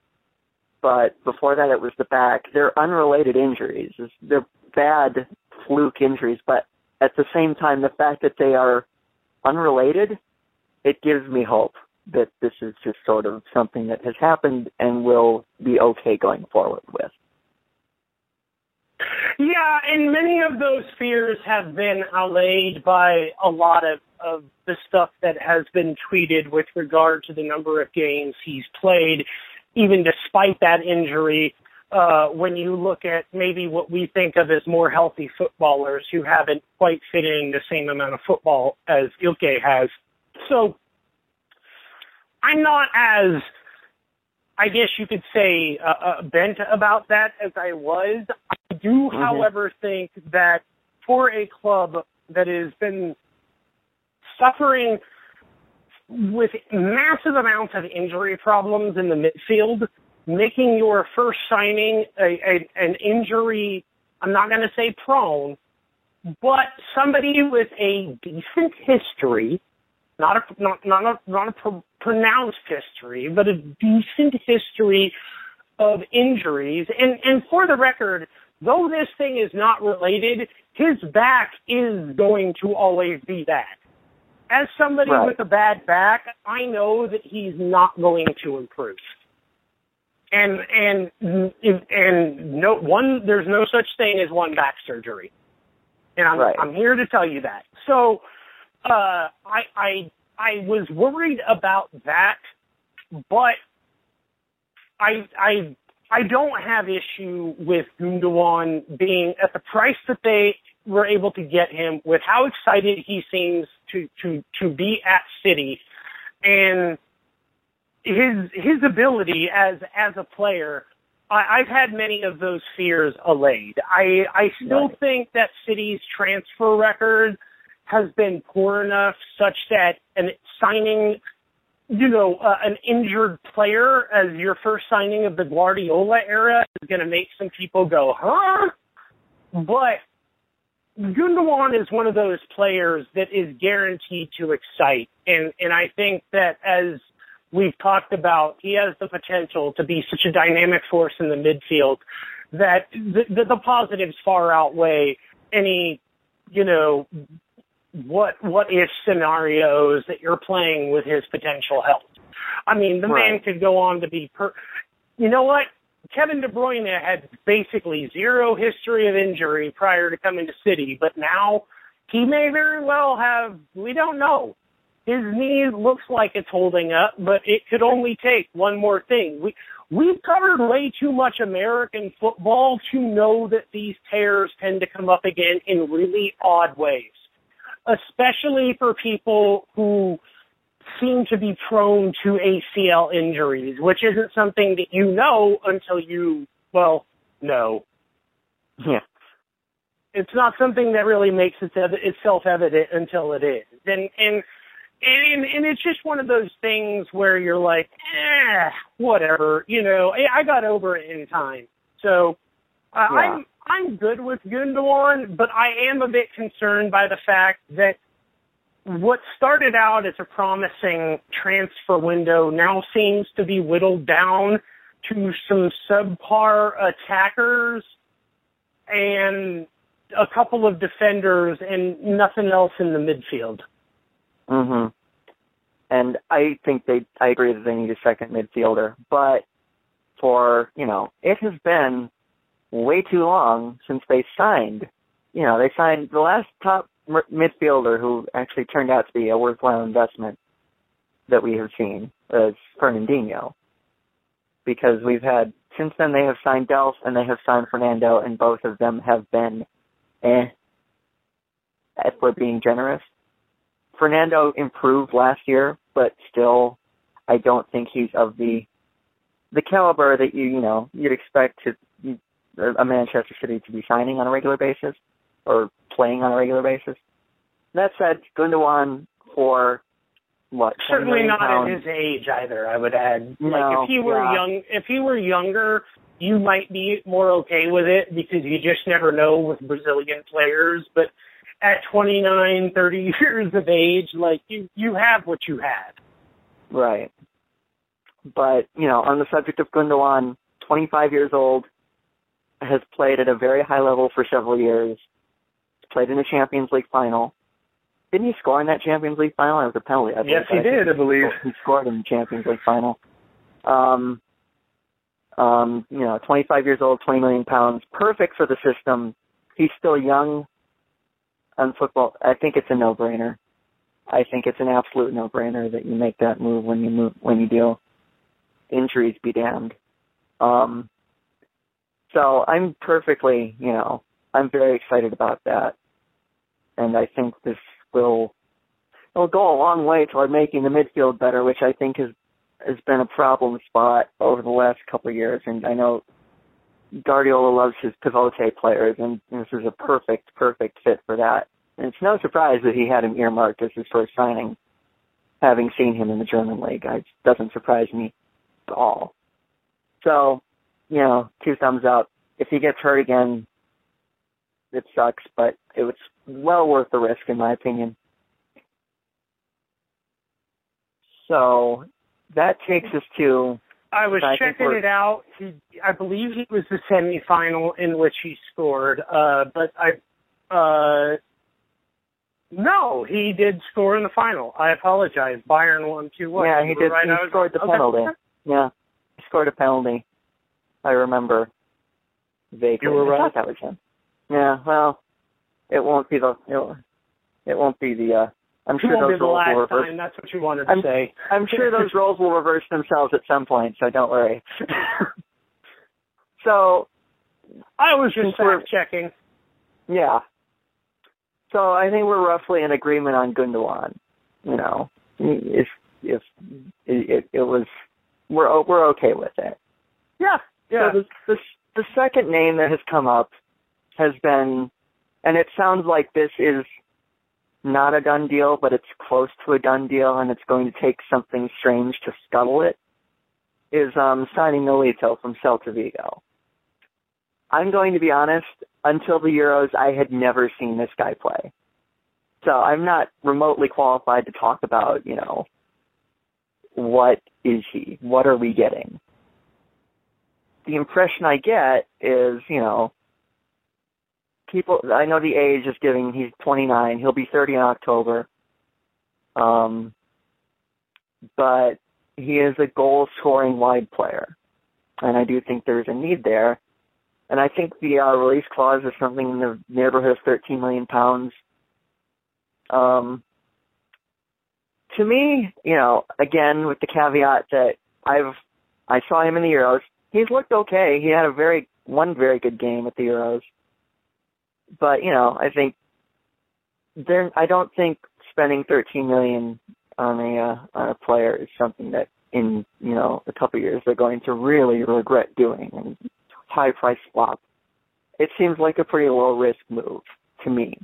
But before that, it was the back. They're unrelated injuries. They're bad fluke injuries, but at the same time, the fact that they are unrelated, it gives me hope that this is just sort of something that has happened and will be okay going forward with. Yeah, and many of those fears have been allayed by a lot of, of the stuff that has been tweeted with regard to the number of games he's played, even despite that injury. Uh, when you look at maybe what we think of as more healthy footballers who haven't quite fit in the same amount of football as Ilkay has. So I'm not as I guess you could say uh, uh, bent about that as I was. Do, mm-hmm. however, think that for a club that has been suffering with massive amounts of injury problems in the midfield, making your first signing a, a, an injury, I'm not going to say prone, but somebody with a decent history not a not not a not a pr- pronounced history, but a decent history of injuries. And and for the record, though this thing is not related, his back is going to always be back. As somebody Right. with a bad back, I know that he's not going to improve. And and and no one there's no such thing as one back surgery. And I'm Right. I'm here to tell you that. So uh, I I I was worried about that, but I I I don't have issue with Gundogan being at the price that they were able to get him, with how excited he seems to to to be at City, and his his ability as as a player. I, I've had many of those fears allayed. I I still Right. think that City's transfer record has been poor enough such that an signing, you know, uh, an injured player as your first signing of the Guardiola era is going to make some people go, huh? But Gundogan is one of those players that is guaranteed to excite, and and I think that as we've talked about, he has the potential to be such a dynamic force in the midfield that the, the, the positives far outweigh any, you know, what what if scenarios that you're playing with his potential health. I mean, the man could go on to be per. You know what? Kevin De Bruyne had basically zero history of injury prior to coming to City, but now he may very well have. We don't know. His knee looks like it's holding up, but it could only take one more thing. We we've covered way too much American football to know that these tears tend to come up again in really odd ways especially for people who seem to be prone to ACL injuries, which isn't something that you know until you, well, know. Yeah. It's not something that really makes it itself evident until it is. And, and, and, and it's just one of those things where you're like, eh, whatever, you know, I I got over it in time. So Uh, Yeah. I'm I'm good with Gundogan, but I am a bit concerned by the fact that what started out as a promising transfer window now seems to be whittled down to some subpar attackers and a couple of defenders and nothing else in the midfield. hmm And I think they, I agree that they need a second midfielder, but for, you know, it has been way too long since they signed, you know, they signed the last top midfielder who actually turned out to be a worthwhile investment that we have seen is Fernandinho. Because we've had, since then they have signed Delph and they have signed Fernando and both of them have been eh, if we're being generous. Fernando improved last year, but still, I don't think he's of the the caliber that you you know you'd expect to a Manchester City to be signing on a regular basis or playing on a regular basis. That said, Gundogan for what? Certainly not pounds, at his age either. I would add, No, like if he were yeah. young, if he were younger, you might be more okay with it because you just never know with Brazilian players. But at 29, 30 years of age, like you, you have what you had. Right. But, you know, on the subject of Gundogan, 25 years old, has played at a very high level for several years, played in the Champions League final. Didn't he score in that Champions League final? It was a penalty. I Yes, he I did, I believe. He scored in the Champions League final. Um, um, you know, 25 years old, 20 million pounds, perfect for the system. He's still young on football. I think it's a no-brainer. I think it's an absolute no-brainer that you make that move when you move when you do. Injuries be damned. Um, so I'm perfectly, you know, I'm very excited about that, and I think this will will go a long way toward making the midfield better, which I think has has been a problem spot over the last couple of years. And I know Guardiola loves his pivote players, and this is a perfect, perfect fit for that. And it's no surprise that he had him earmarked as his first signing, having seen him in the German league. It doesn't surprise me at all. So, you know, two thumbs up. If he gets hurt again, it sucks, but it was well worth the risk in my opinion. So that takes us to I was I checking it out. He, I believe he was the semifinal in which he scored. Uh, but I, uh, no, he did score in the final. I apologize. Bayern won two one. yeah, he did. Right. He scored the okay. penalty. Yeah, he scored a penalty. I remember vaguely. You were I right. thought that was him. Yeah, well, it won't be the it, it won't be the. uh I'm It sure those roles will reverse. time. That's what you wanted to I'm- say. I'm sure those roles will reverse themselves at some point, so don't worry. so I was just fact checking. Yeah. So I think we're roughly in agreement on Gundogan. You know, if if it, it, it was, we're we're okay with it. Yeah, yeah. So the, the the second name that has come up has been, and it sounds like this is not a done deal, but it's close to a done deal, and it's going to take something strange to scuttle it. Is um signing Nolito from Celta Vigo. I'm going to be honest. Until the Euros, I had never seen this guy play, so I'm not remotely qualified to talk about, you know, what is he? What are we getting? The impression I get is, you know, people. I know the age is giving. He's 29. He'll be 30 in October. Um, but he is a goal-scoring wide player, and I do think there's a need there. And I think the uh, release clause is something in the neighborhood of 13 million pounds. Um, to me, you know, again with the caveat that I've I saw him in the Euros he's looked okay. He had a very one very good game at the Euros. But, you know, I think there I don't think spending 13 million on a uh, on a player is something that in, you know, a couple of years they're going to really regret doing and high price swap. It seems like a pretty low risk move to me.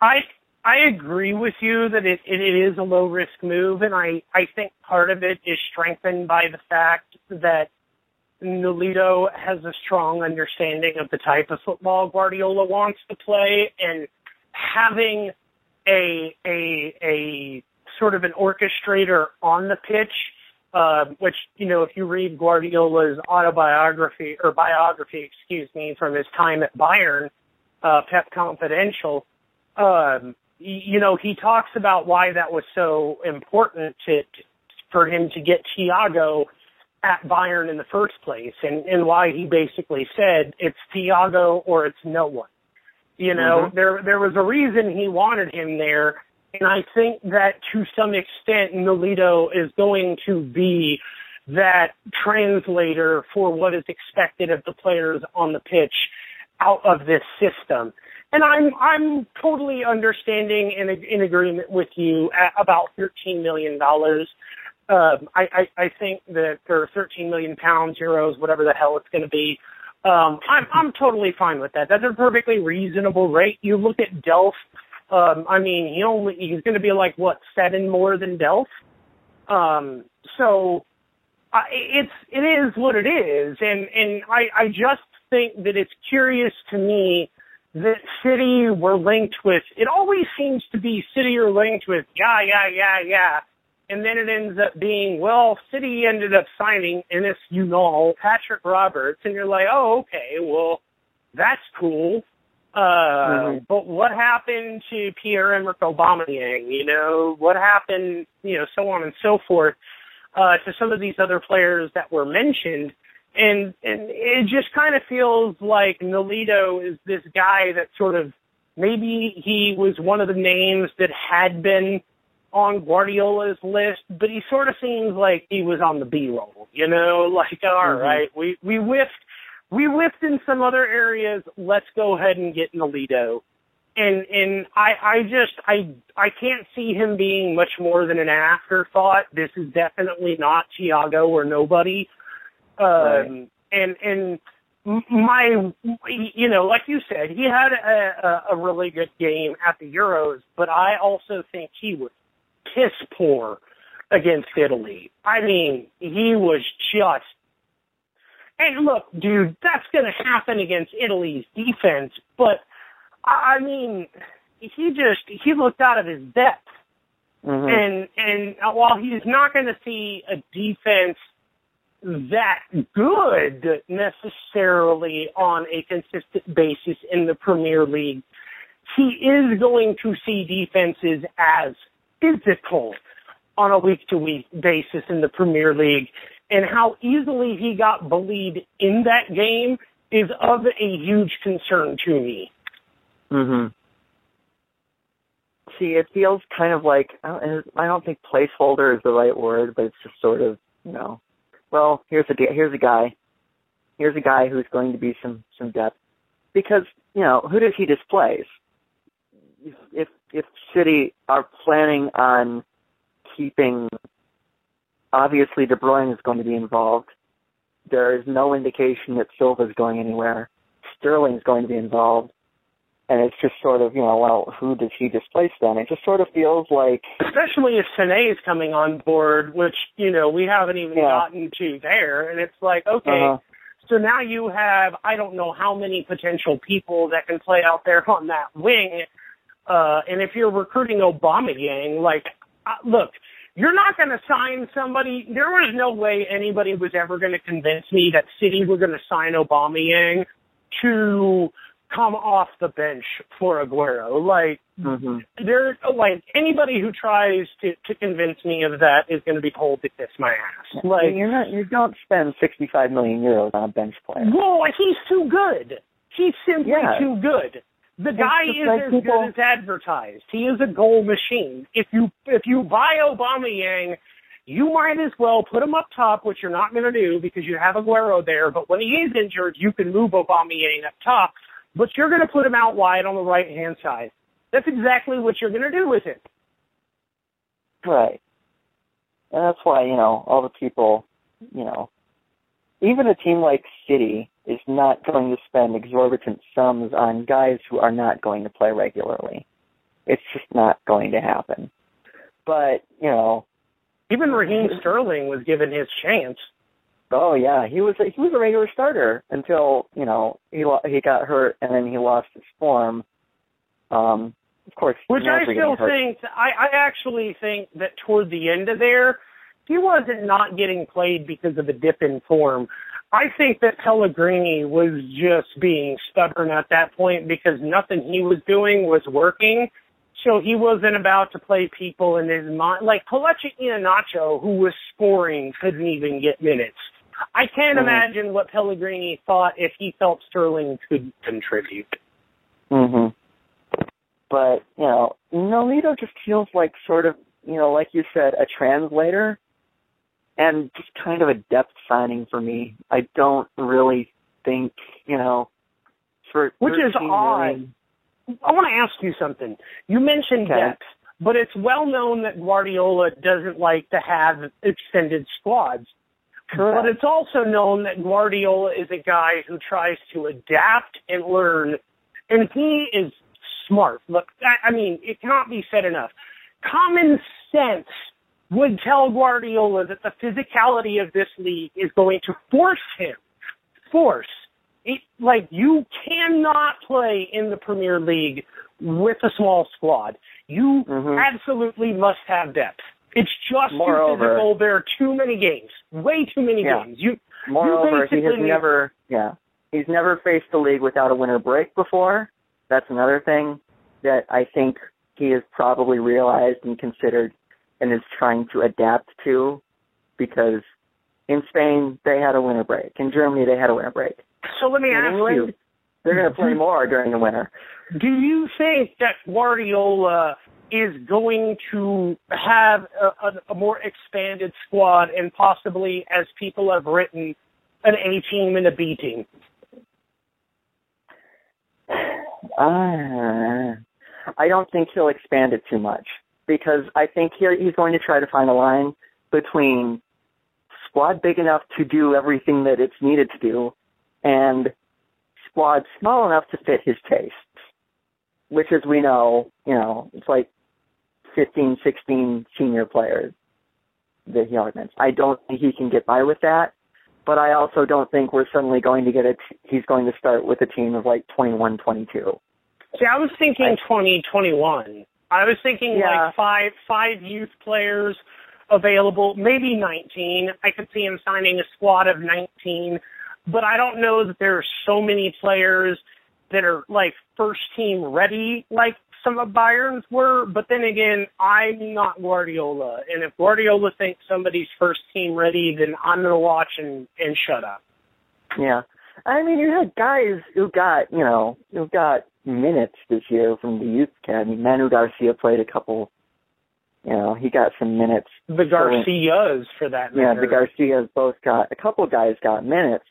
I I agree with you that it, it, it is a low risk move, and I I think part of it is strengthened by the fact that Nolito has a strong understanding of the type of football Guardiola wants to play, and having a a a sort of an orchestrator on the pitch, uh, which you know, if you read Guardiola's autobiography or biography, excuse me, from his time at Bayern, uh, Pep Confidential, um, you know, he talks about why that was so important to, for him to get Thiago at Bayern in the first place, and and why he basically said it's Thiago or it's no one. You know, mm-hmm. there there was a reason he wanted him there, and I think that to some extent Nolito is going to be that translator for what is expected of the players on the pitch out of this system. And I'm I'm totally understanding and in agreement with you about thirteen million dollars. Um, I, I I think that for thirteen million pounds, euros, whatever the hell it's going to be, um, I'm I'm totally fine with that. That's a perfectly reasonable rate. You look at Delph. Um, I mean, he only he's going to be like what seven more than Delph. Um, so uh, it's it is what it is, and and I I just think that it's curious to me that City were linked with. It always seems to be City are linked with yeah yeah yeah yeah and then it ends up being, well, City ended up signing Enes Ünal, Patrick Roberts, and you're like, oh, okay, well, that's cool. Uh, mm-hmm. but what happened to Pierre-Emerick Aubameyang? You know, what happened, you know, so on and so forth, uh, to some of these other players that were mentioned. And, and it just kind of feels like Nolito is this guy that sort of, maybe he was one of the names that had been on Guardiola's list, but he sort of seems like he was on the B roll. You know, like all mm-hmm. right, we we whiffed, we whiffed in some other areas. Let's go ahead and get Nolito. And and I I just I I can't see him being much more than an afterthought. This is definitely not Thiago or nobody. Um, right. and and my, you know, like you said, he had a, a, a really good game at the Euros, but I also think he was piss poor against Italy. I mean, he was just. And look, dude, that's going to happen against Italy's defense, but I mean, he just he looked out of his depth. Mm-hmm. And and while he's not going to see a defense that good necessarily on a consistent basis in the Premier League, he is going to see defenses as physical on a week to week basis in the Premier League. And how easily he got bullied in that game is of a huge concern to me. Mhm. See, it feels kind of like I don't think placeholder is the right word, but it's just sort of you know, well, here's a here's a guy, here's a guy who's going to be some some depth, because you know who does he displace? if if City are planning on keeping, obviously De Bruyne is going to be involved. There is no indication that Silva is going anywhere. Sterling is going to be involved. And it's just sort of, you know, well, who does he displace then? It just sort of feels like. Especially if Sané is coming on board, which, you know, we haven't even yeah. gotten to there. And it's like, okay, uh-huh. so now you have, I don't know how many potential people that can play out there on that wing uh, and if you're recruiting Aubameyang, like, uh, look, you're not going to sign somebody. There was no way anybody was ever going to convince me that City were going to sign Aubameyang to come off the bench for Aguero. Like, mm-hmm. there, like anybody who tries to to convince me of that is going to be told to kiss my ass. Like, you're not, you don't spend 65 million euros on a bench player. Well, he's too good. He's simply yeah. too good. The guy is as people... good as advertised. He is a goal machine. If you if you buy Aubameyang, you might as well put him up top, which you're not going to do because you have Aguero there. But when he is injured, you can move Aubameyang up top, but you're going to put him out wide on the right hand side. That's exactly what you're going to do with him. Right. And that's why, you know, all the people, you know, even a team like City is not going to spend exorbitant sums on guys who are not going to play regularly. It's just not going to happen. But, you know. Even Raheem Sterling was given his chance. Oh yeah, he was a, he was a regular starter until you know he lo- he got hurt and then he lost his form. Um, of course, Which I still think, I, I actually think that toward the end of there, he wasn't not getting played because of a dip in form. I think that Pellegrini was just being stubborn at that point because nothing he was doing was working. So he wasn't about to play people in his mind. Like Kelechi Iheanacho, who was scoring, couldn't even get minutes. I can't Mhm. imagine what Pellegrini thought if he felt Sterling could contribute. hmm But you know, Nolito just feels like sort of you know, like you said, a translator, and just kind of a depth signing for me. I don't really think you know, for Which is 13 odd. million- I want to ask you something. You mentioned Okay. depth, but it's well known that Guardiola doesn't like to have extended squads. Correct. But it's also known that Guardiola is a guy who tries to adapt and learn, and he is smart. Look, I, I mean, it cannot be said enough. Common sense would tell Guardiola that the physicality of this league is going to force him, force. It, like you cannot play in the Premier League with a small squad. You Mhm. absolutely must have depth. It's just too physical. There are too many games, way too many Yeah. games. You Moreover, he has basically- never, yeah, he's never faced the league without a winter break before. That's another thing that I think he has probably realized and considered and is trying to adapt to because in Spain they had a winter break. In Germany they had a winter break. so let me In ask England you: they're going to play more during the winter. Do you think that Guardiola is going to have a, a, a more expanded squad and possibly, as people have written, an A team and a B team? Uh, I don't think he'll expand it too much because I think here he's going to try to find a line between squad big enough to do everything that it's needed to do and squad small enough to fit his tastes. Which as we know, you know, it's like 15, 16 senior players that he augments. I don't think he can get by with that, but I also don't think we're suddenly going to get a, t- he's going to start with a team of like 21, 22. See, I was thinking 2021. I was thinking Yeah. like five five youth players available, maybe 19. I could see him signing a squad of 19, but I don't know that there are so many players that are like first team ready like some of Bayern's were. But then again, I'm not Guardiola, and if Guardiola thinks somebody's first team ready, then I'm gonna watch and and shut up. Yeah. I mean, you had guys who got, you know, who got minutes this year from the youth academy. Manu Garcia played a couple, you know, he got some minutes. The Garcias, for that matter. Yeah, the Garcias both got, a couple guys got minutes.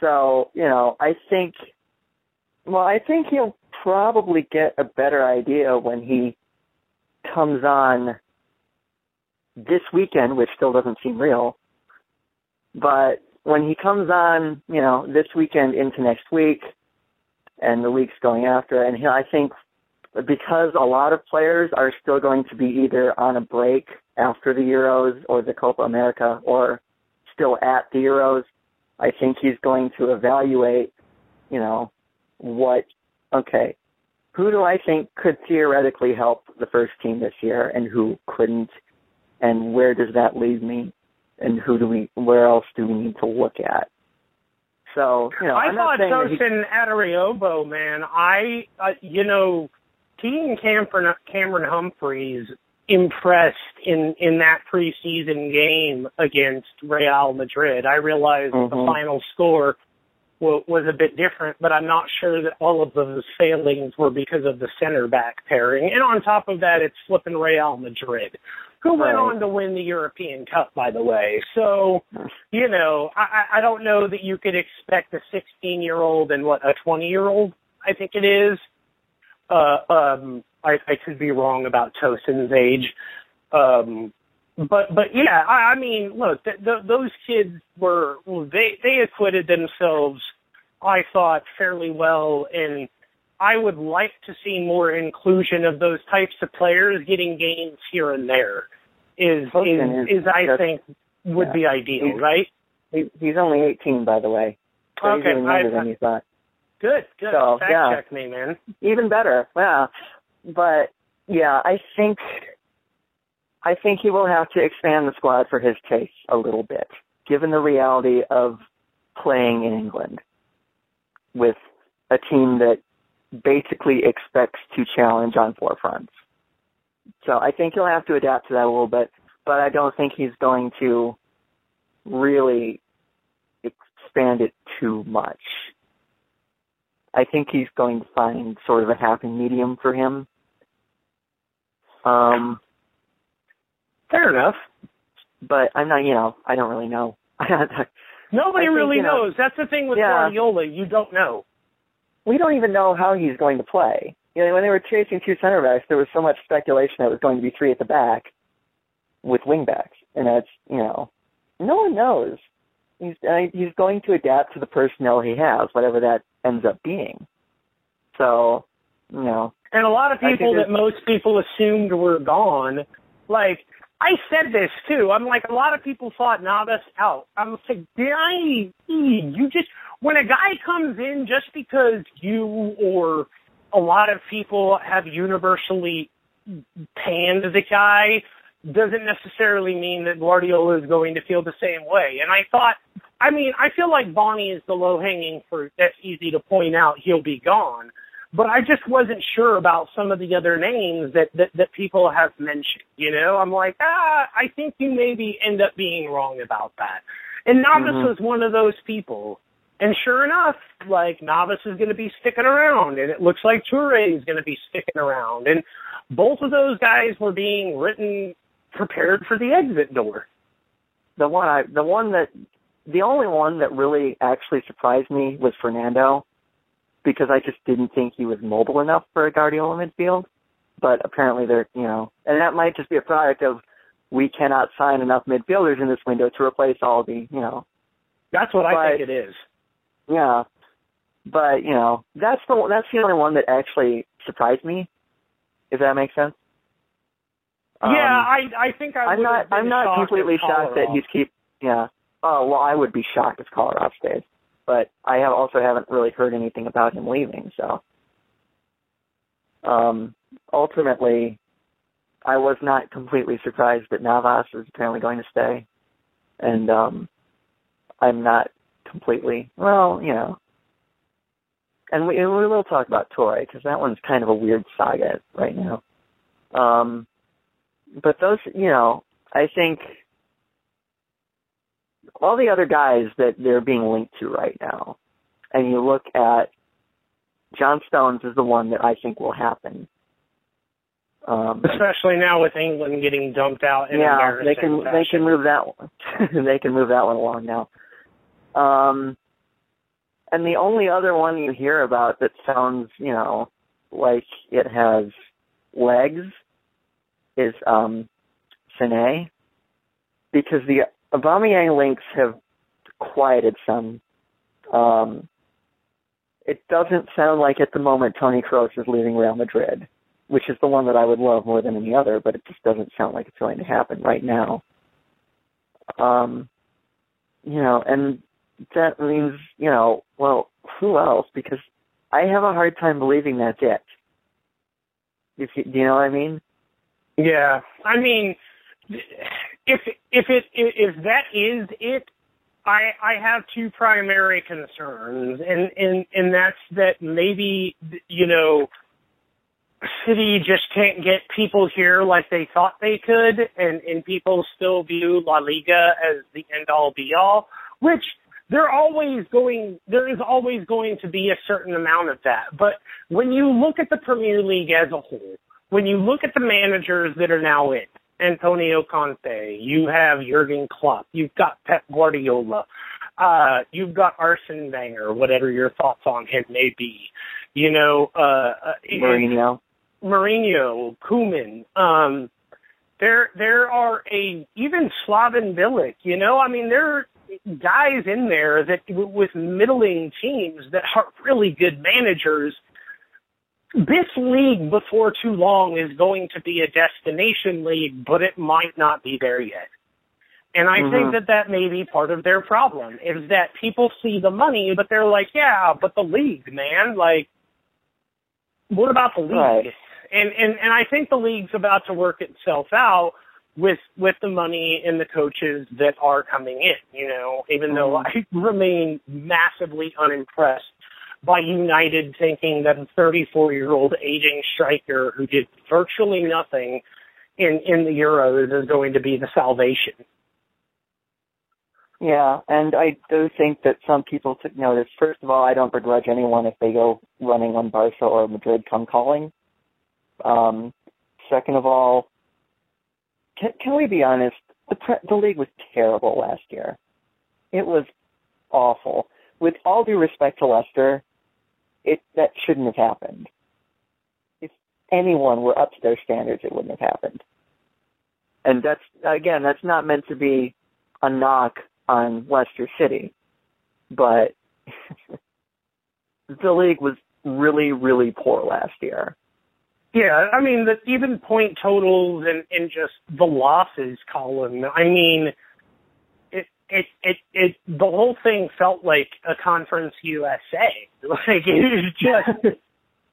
So, you know, I think, well, I think he'll probably get a better idea when he comes on this weekend, which still doesn't seem real. But when he comes on, you know, this weekend into next week and the weeks going after, and he, I think because a lot of players are still going to be either on a break after the Euros or the Copa America or still at the Euros, I think he's going to evaluate, you know, what, okay, who do I think could theoretically help the first team this year and who couldn't, and where does that leave me, and who do we, where else do we need to look at? So, you know, I I'm thought that he- Adarabioyo, man. I, uh, you know, Keaton Cameron, Cameron Humphreys impressed in in that preseason game against Real Madrid. I realize that the final score wa- was a bit different, but I'm not sure that all of those failings were because of the center back pairing. And on top of that, it's flipping Real Madrid, who went on to win the European Cup, by the way. So you know, I, I I don't know that you could expect a 16 year old and what a 20 year old. I think it is. Uh, um, I, I could be wrong about Tosin's age. Um, but but yeah, I, I mean, look, th- th- those kids were they they acquitted themselves. I thought fairly well, and I would like to see more inclusion of those types of players getting games here and there. Is is is is I think would yeah. be ideal, He's- right? He's only 18, by the way. So Okay, he's even younger than you thought. Good, good. So, Fact yeah. check me, man. Even better, yeah. But yeah, I think I think he will have to expand the squad for his taste a little bit, given the reality of playing in England with a team that basically expects to challenge on four fronts. So I think he'll have to adapt to that a little bit, but I don't think he's going to really expand it too much. I think he's going to find sort of a happy medium for him. Um, Fair enough. but I'm not, you know, I don't really know. Nobody think, really you know- knows. That's the thing with Yeah. Guardiola. You don't know. We don't even know how he's going to play. You know, when they were chasing two center backs, there was so much speculation that it was going to be three at the back with wing backs, and that's you know, no one knows. He's uh, he's going to adapt to the personnel he has, whatever that ends up being. So, you know, And a lot of people that most people assumed were gone, like I said this too. I'm like a lot of people thought Navas out. I'm like, did I? You just when a guy comes in just because you or a lot of people have universally panned the guy doesn't necessarily mean that Guardiola is going to feel the same way. And I thought, I mean, I feel like Bony is the low hanging fruit. That's easy to point out. He'll be gone but I just wasn't sure about some of the other names that, that, that people have mentioned. You know, I'm like, ah, I think you maybe end up being wrong about that. And Navas Mhm. was one of those people. And sure enough, like Navas is going to be sticking around, and it looks like Touré is going to be sticking around, and both of those guys were being written prepared for the exit door. the one I the one that the only one that really actually surprised me was Fernando because I just didn't think he was mobile enough for a Guardiola midfield. But apparently they're you know and that might just be a product of we cannot sign enough midfielders in this window to replace all the you know That's what I think it is. yeah. But you know that's the that's the only one that actually surprised me. If that makes sense. Um, yeah, I I think I I'm not. I'm not completely shocked that he's keep. Yeah. Oh well, I would be shocked if Kolarov stays, but I have also haven't really heard anything about him leaving. So, um, ultimately, I was not completely surprised that Navas is apparently going to stay, and um, I'm not completely. Well, you know. And we, and we will talk about Toy because that one's kind of a weird saga right now. Um, but those, you know, I think all the other guys that they're being linked to right now, and you look at John Stones is the one that I think will happen. Um, especially now with England getting dumped out in yeah, they can they can move that one. they can move that one along now. Um, and the only other one you hear about that sounds, you know, like it has legs is um Sané because the Aubameyang links have quieted some. Um, it doesn't sound like at the moment Tony Kroos is leaving Real Madrid, which is the one that I would love more than any other, but it just doesn't sound like it's going to happen right now. Um, you know, and that means, you know, well, who else? Because I have a hard time believing that's it. If you, do you know what I mean? Yeah, I mean, if if it if that is it, I I have two primary concerns, and and and that's that maybe you know, City just can't get people here like they thought they could, and and people still view La Liga as the end all be all, which they're always going there is always going to be a certain amount of that. But when you look at the Premier League as a whole, when you look at the managers that are now in, Antonio Conte, you have Jurgen Klopp, you've got Pep Guardiola, uh, you've got Arsene Wenger, whatever your thoughts on him may be. You know, uh, uh Mourinho. Mourinho, Koeman, um, there there are a even Slaven Bilic. You know, I mean, there are guys in there that with middling teams that are really good managers. This league before too long is going to be a destination league, but it might not be there yet. And I Mhm. think that that may be part of their problem is that people see the money, but they're like, yeah, but the league, man, like, what about the league? Right. And and and I think the league's about to work itself out with with the money and the coaches that are coming in. You know, even though Mhm. I remain massively unimpressed by United thinking that a 34 year old aging striker who did virtually nothing in in the Euros is going to be the salvation. Yeah, and I do think that some people took notice. First of all, I don't begrudge anyone if they go running on Barca or Madrid come calling. Um, second of all, can, can we be honest? The pre- the league was terrible last year. It was awful. With all due respect to Leicester, it that shouldn't have happened. If anyone were up to their standards, it wouldn't have happened. And that's again, that's not meant to be a knock on Leicester City, but the league was really, really poor last year. Yeah, I mean, the, even point totals and, and just the losses column. I mean, it, it, it, the whole thing felt like a conference USA. Like, it was just,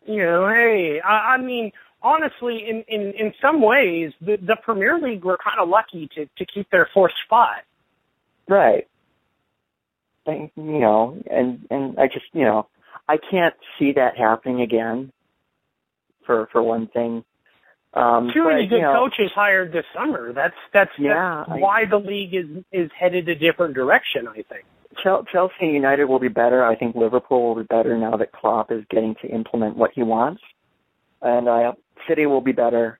you know, hey, I, I mean, honestly, in, in, in some ways, the, the Premier League were kind of lucky to, to keep their fourth spot. Right. And, you know, and and I just you know, I can't see that happening again. For for one thing. Um Too many good you know, coaches hired this summer. That's, that's, Yeah, that's I- why the league is, is headed a different direction, I think. Chelsea United will be better. I think Liverpool will be better now that Klopp is getting to implement what he wants. And uh, City will be better.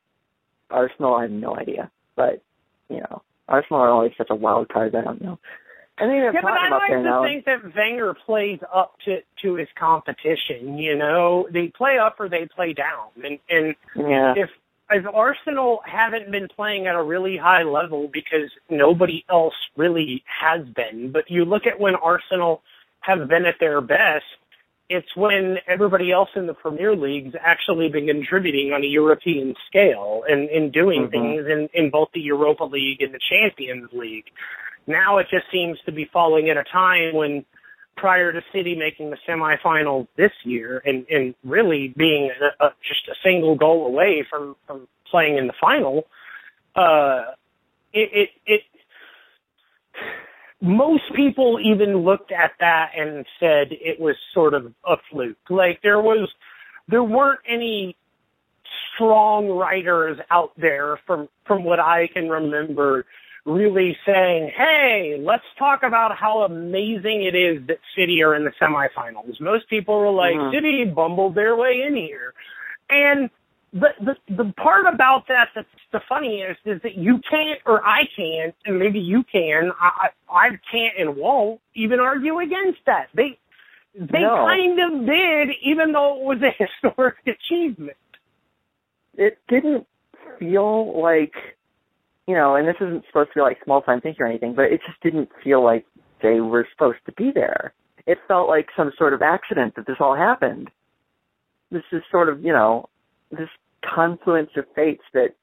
Arsenal, I have no idea. But, you know, Arsenal are always such a wild card. I don't know. Then they're Yeah, but I like to now. think that Wenger plays up to to his competition. You know, they play up or they play down, and and yeah. if if Arsenal haven't been playing at a really high level because nobody else really has been, but you look at when Arsenal have been at their best, it's when everybody else in the Premier League's actually been contributing on a European scale and, and doing Mhm. things in, in both the Europa League and the Champions League. Now it just seems to be falling at a time when prior to City making the semifinals this year and, and really being a, a, just a single goal away from, from playing in the final, uh, it, it, it, most people even looked at that and said it was sort of a fluke. Like there was, there weren't any strong writers out there from, from what I can remember really saying, hey, let's talk about how amazing it is that City are in the semifinals. Most people were like, Mhm. City bumbled their way in here. And the, the the part about that that's the funniest is that you can't or I can't and maybe you can I I I can't and won't even argue against that. They they No. kind of did even though it was a historic achievement. it didn't feel like you know, and this isn't supposed to be like small time thinking or anything, but it just didn't feel like they were supposed to be there. It felt like some sort of accident that this all happened. This is sort of, you know, this confluence of fates that,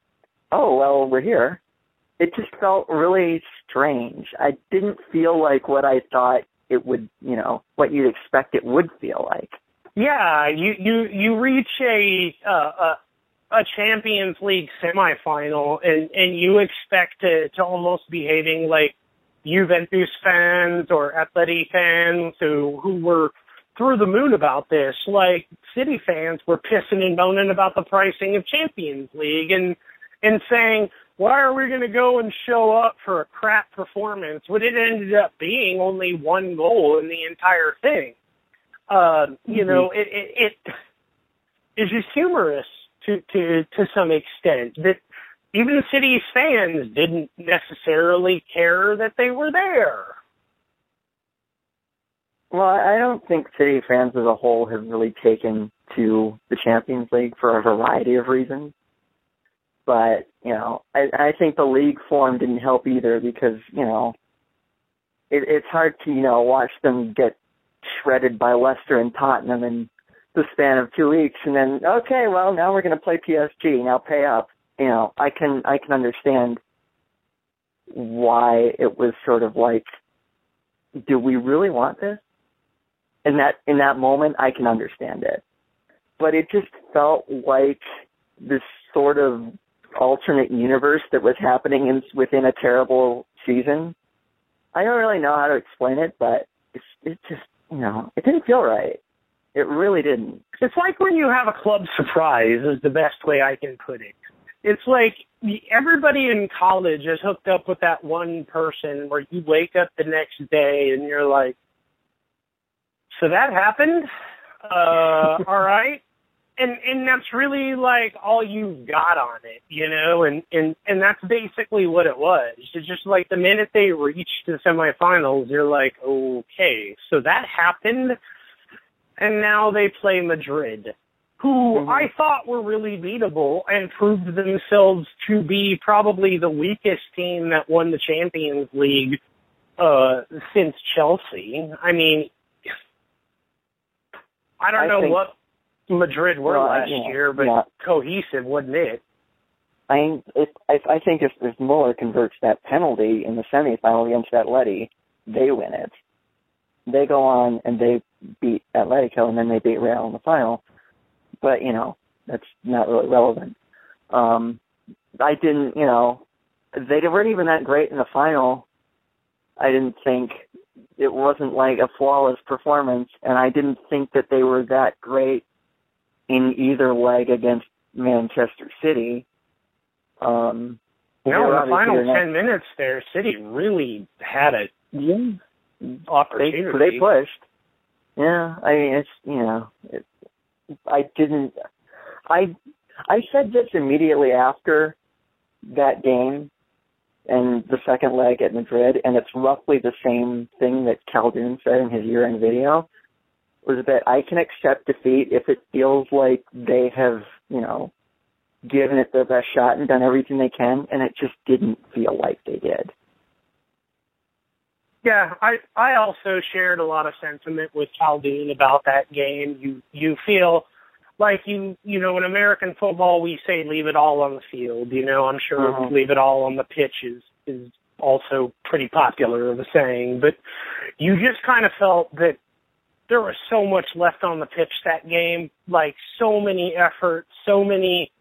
oh, well, we're here. It just felt really strange. I didn't feel like what I thought it would, you know, what you'd expect it would feel like. Yeah, you you you reach a uh, a Champions League semifinal and and you expect to to almost behaving like Juventus fans or Atleti fans who who were through the moon about this. Like City fans were pissing and moaning about the pricing of Champions League and and saying, why are we going to go and show up for a crap performance when it ended up being only one goal in the entire thing? Uh, you know, it, it, it is just humorous to, to, to some extent that even City's fans didn't necessarily care that they were there. Well, I don't think City fans as a whole have really taken to the Champions League for a variety of reasons. But, you know, I, I think the league form didn't help either because, you know, it, it's hard to, you know, watch them get shredded by Leicester and Tottenham in the span of two weeks and then, okay, well, now we're going to play PSG. Now pay up. You know, I can, I can understand why it was sort of like, do we really want this? In that in that moment, I can understand it, but it just felt like this sort of alternate universe that was happening in, within a terrible season. I don't really know how to explain it, but it's it just you know it didn't feel right. It really didn't. It's like when you have a club surprise is the best way I can put it. It's like everybody in college is hooked up with that one person where you wake up the next day and you're like, so that happened? Uh, all right. And, and that's really like all you've got on it, you know, and, and, and that's basically what it was. It's just like the minute they reached the semifinals, you're like, okay, so that happened and now they play Madrid, who mm-hmm. I thought were really beatable and proved themselves to be probably the weakest team that won the Champions League uh since Chelsea. I mean, I don't I know think, what Madrid were well, last yeah, year, but yeah. cohesive, wasn't it? I it, I, I think if, if Muller converts that penalty in the semifinal against that Atleti, they win it. They go on and they beat Atletico and then they beat Real in the final. But, you know, that's not really relevant. Um, I didn't, you know, they weren't even that great in the final. I didn't think it wasn't like a flawless performance, and I didn't think that they were that great in either leg against Manchester City. Um, no, in the final ten minutes, there, City really had a opportunity. They, they pushed. Yeah, I mean it's you know, it, I didn't. I I said this immediately after that game and the second leg at Madrid, and it's roughly the same thing that Khaldoon said in his year-end video, was that I can accept defeat if it feels like they have, you know, given it their best shot and done everything they can, and it just didn't feel like they did. Yeah, I I also shared a lot of sentiment with Khaldoon about that game. You you feel like you you know in American football we say leave it all on the field. You know I'm sure uh-huh. leave it all on the pitch is is also pretty popular of a saying, but you just kind of felt that there was so much left on the pitch that game, like so many efforts, so many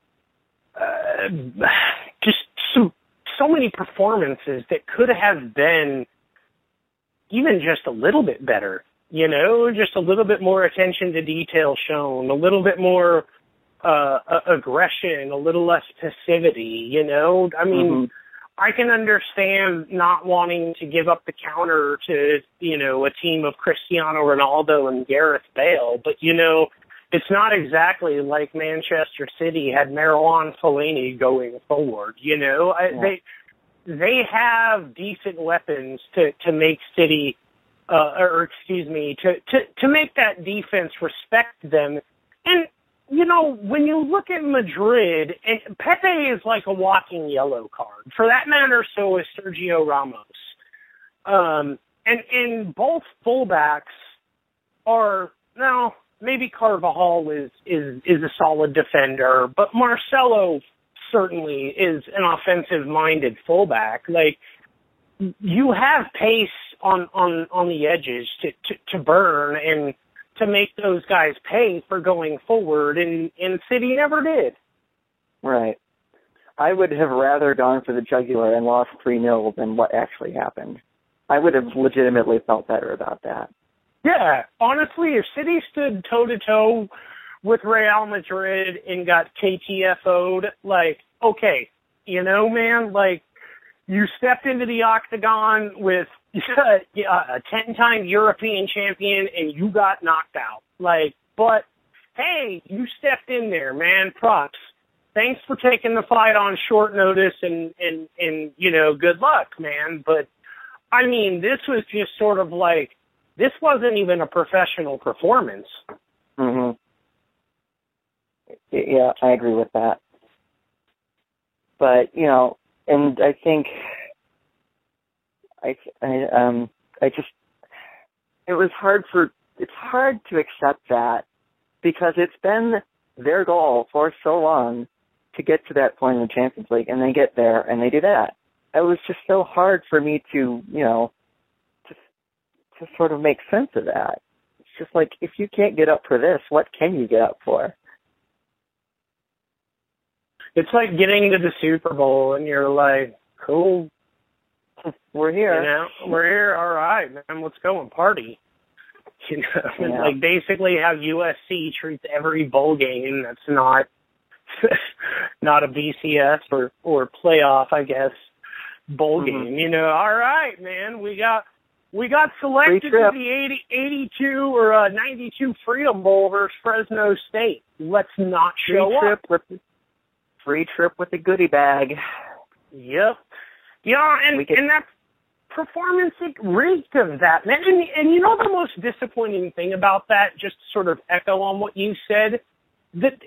uh, just so so many performances that could have been even just a little bit better, you know, just a little bit more attention to detail shown, a little bit more uh, aggression, a little less passivity, you know. I mean, mm-hmm. I can understand not wanting to give up the counter to, you know, a team of Cristiano Ronaldo and Gareth Bale, but you know, it's not exactly like Manchester City had Marouane Fellaini going forward, you know. Yeah. They they have decent weapons to to make City, uh, or excuse me, to to to make that defense respect them. And you know, when you look at Madrid, and Pepe is like a walking yellow card. For that matter, so is Sergio Ramos. Um, and and both fullbacks are now maybe Carvajal is is is a solid defender, but Marcelo certainly is an offensive minded fullback. Like you have pace on on on the edges to to, to burn and to make those guys pay for going forward and and City never did. Right. I would have rather gone for the jugular and lost 3 0 than what actually happened. I would have legitimately felt better about that. Yeah, honestly, if City stood toe to toe with Real Madrid and got KTFO'd, like, okay, you know, man, like, you stepped into the octagon with a 10-time European champion and you got knocked out. Like, but hey, you stepped in there, man. Props. Thanks for taking the fight on short notice and and and you know, good luck, man. But I mean, this was just sort of like this wasn't even a professional performance. Yeah, I agree with that. But you know, and I think I, I um I just it was hard for it's hard to accept that because it's been their goal for so long to get to that point in the Champions League, and they get there and they do that. it was just so hard for me to, you know, to to sort of make sense of that. It's just like if you can't get up for this, what can you get up for? It's like getting to the Super Bowl and you're like, cool, We're here. You know, we're here. All right, man. Let's go and party. You know, Yeah. like basically how USC treats every bowl game that's not not a BCS or or playoff, I guess, bowl Mhm. game. You know, all right, man. We got we got selected to the 80, 82 or uh, 92 Freedom Bowl versus Fresno State. Let's not Free show trip up. Free trip with a goodie bag. Yep. Yeah, and We could- and that performance it reeked of that, man. And, and you know the most disappointing thing about that, just to sort of echo on what you said, that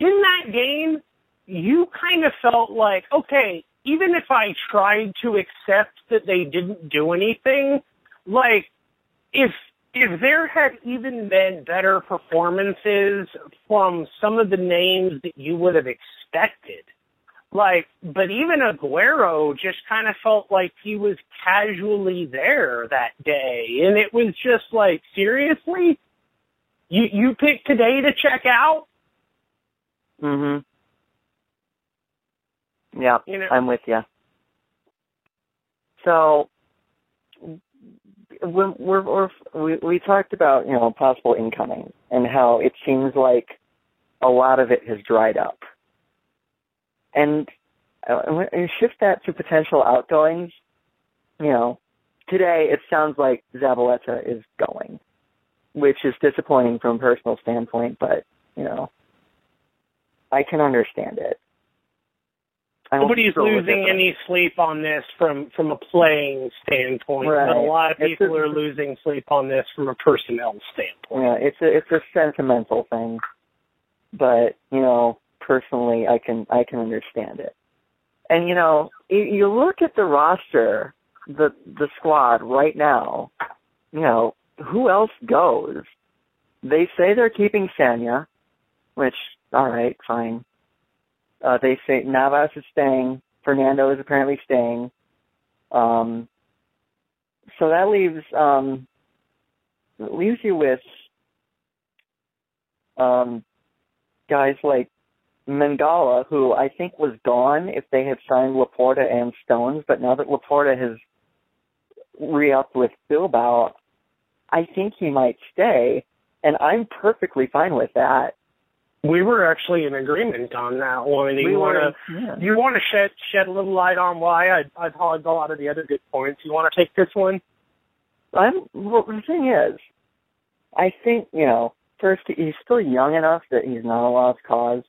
in that game, you kind of felt like, okay, even if I tried to accept that they didn't do anything, like if if there had even been better performances from some of the names that you would have expected, like, but even Aguero just kind of felt like he was casually there that day, and it was just like, seriously, you you picked today to check out, Mhm. Yeah, you know? I'm with you. So when we're, we're we we talked about you know possible incoming and how it seems like a lot of it has dried up, and uh, shift that to potential outgoings. You know, today it sounds like Zabaleta is going, which is disappointing from a personal standpoint, but you know, I can understand it. Nobody's losing any sleep on this from from a playing standpoint, but a lot of people a- are losing sleep on this from a personnel standpoint. Yeah, it's a it's a sentimental thing, but you know, personally, I can I can understand it. And you know, you, you look at the roster, the the squad right now. You know, who else goes? They say they're keeping Sanya, which all right, fine. Uh, they say Navas is staying. Fernando is apparently staying. Um, so that leaves um, leaves you with um, guys like Mangala, who I think was gone if they had signed Laporte and Stones, but now that Laporte has re-upped with Bilbao, I think he might stay, and I'm perfectly fine with that. We were actually in agreement on that one. You We want to yeah. you want to shed shed a little light on why I I hogged a lot of the other good points. You want to take this one? I'm well, the thing is, I think you know, first he's still young enough that he's not a lost cause,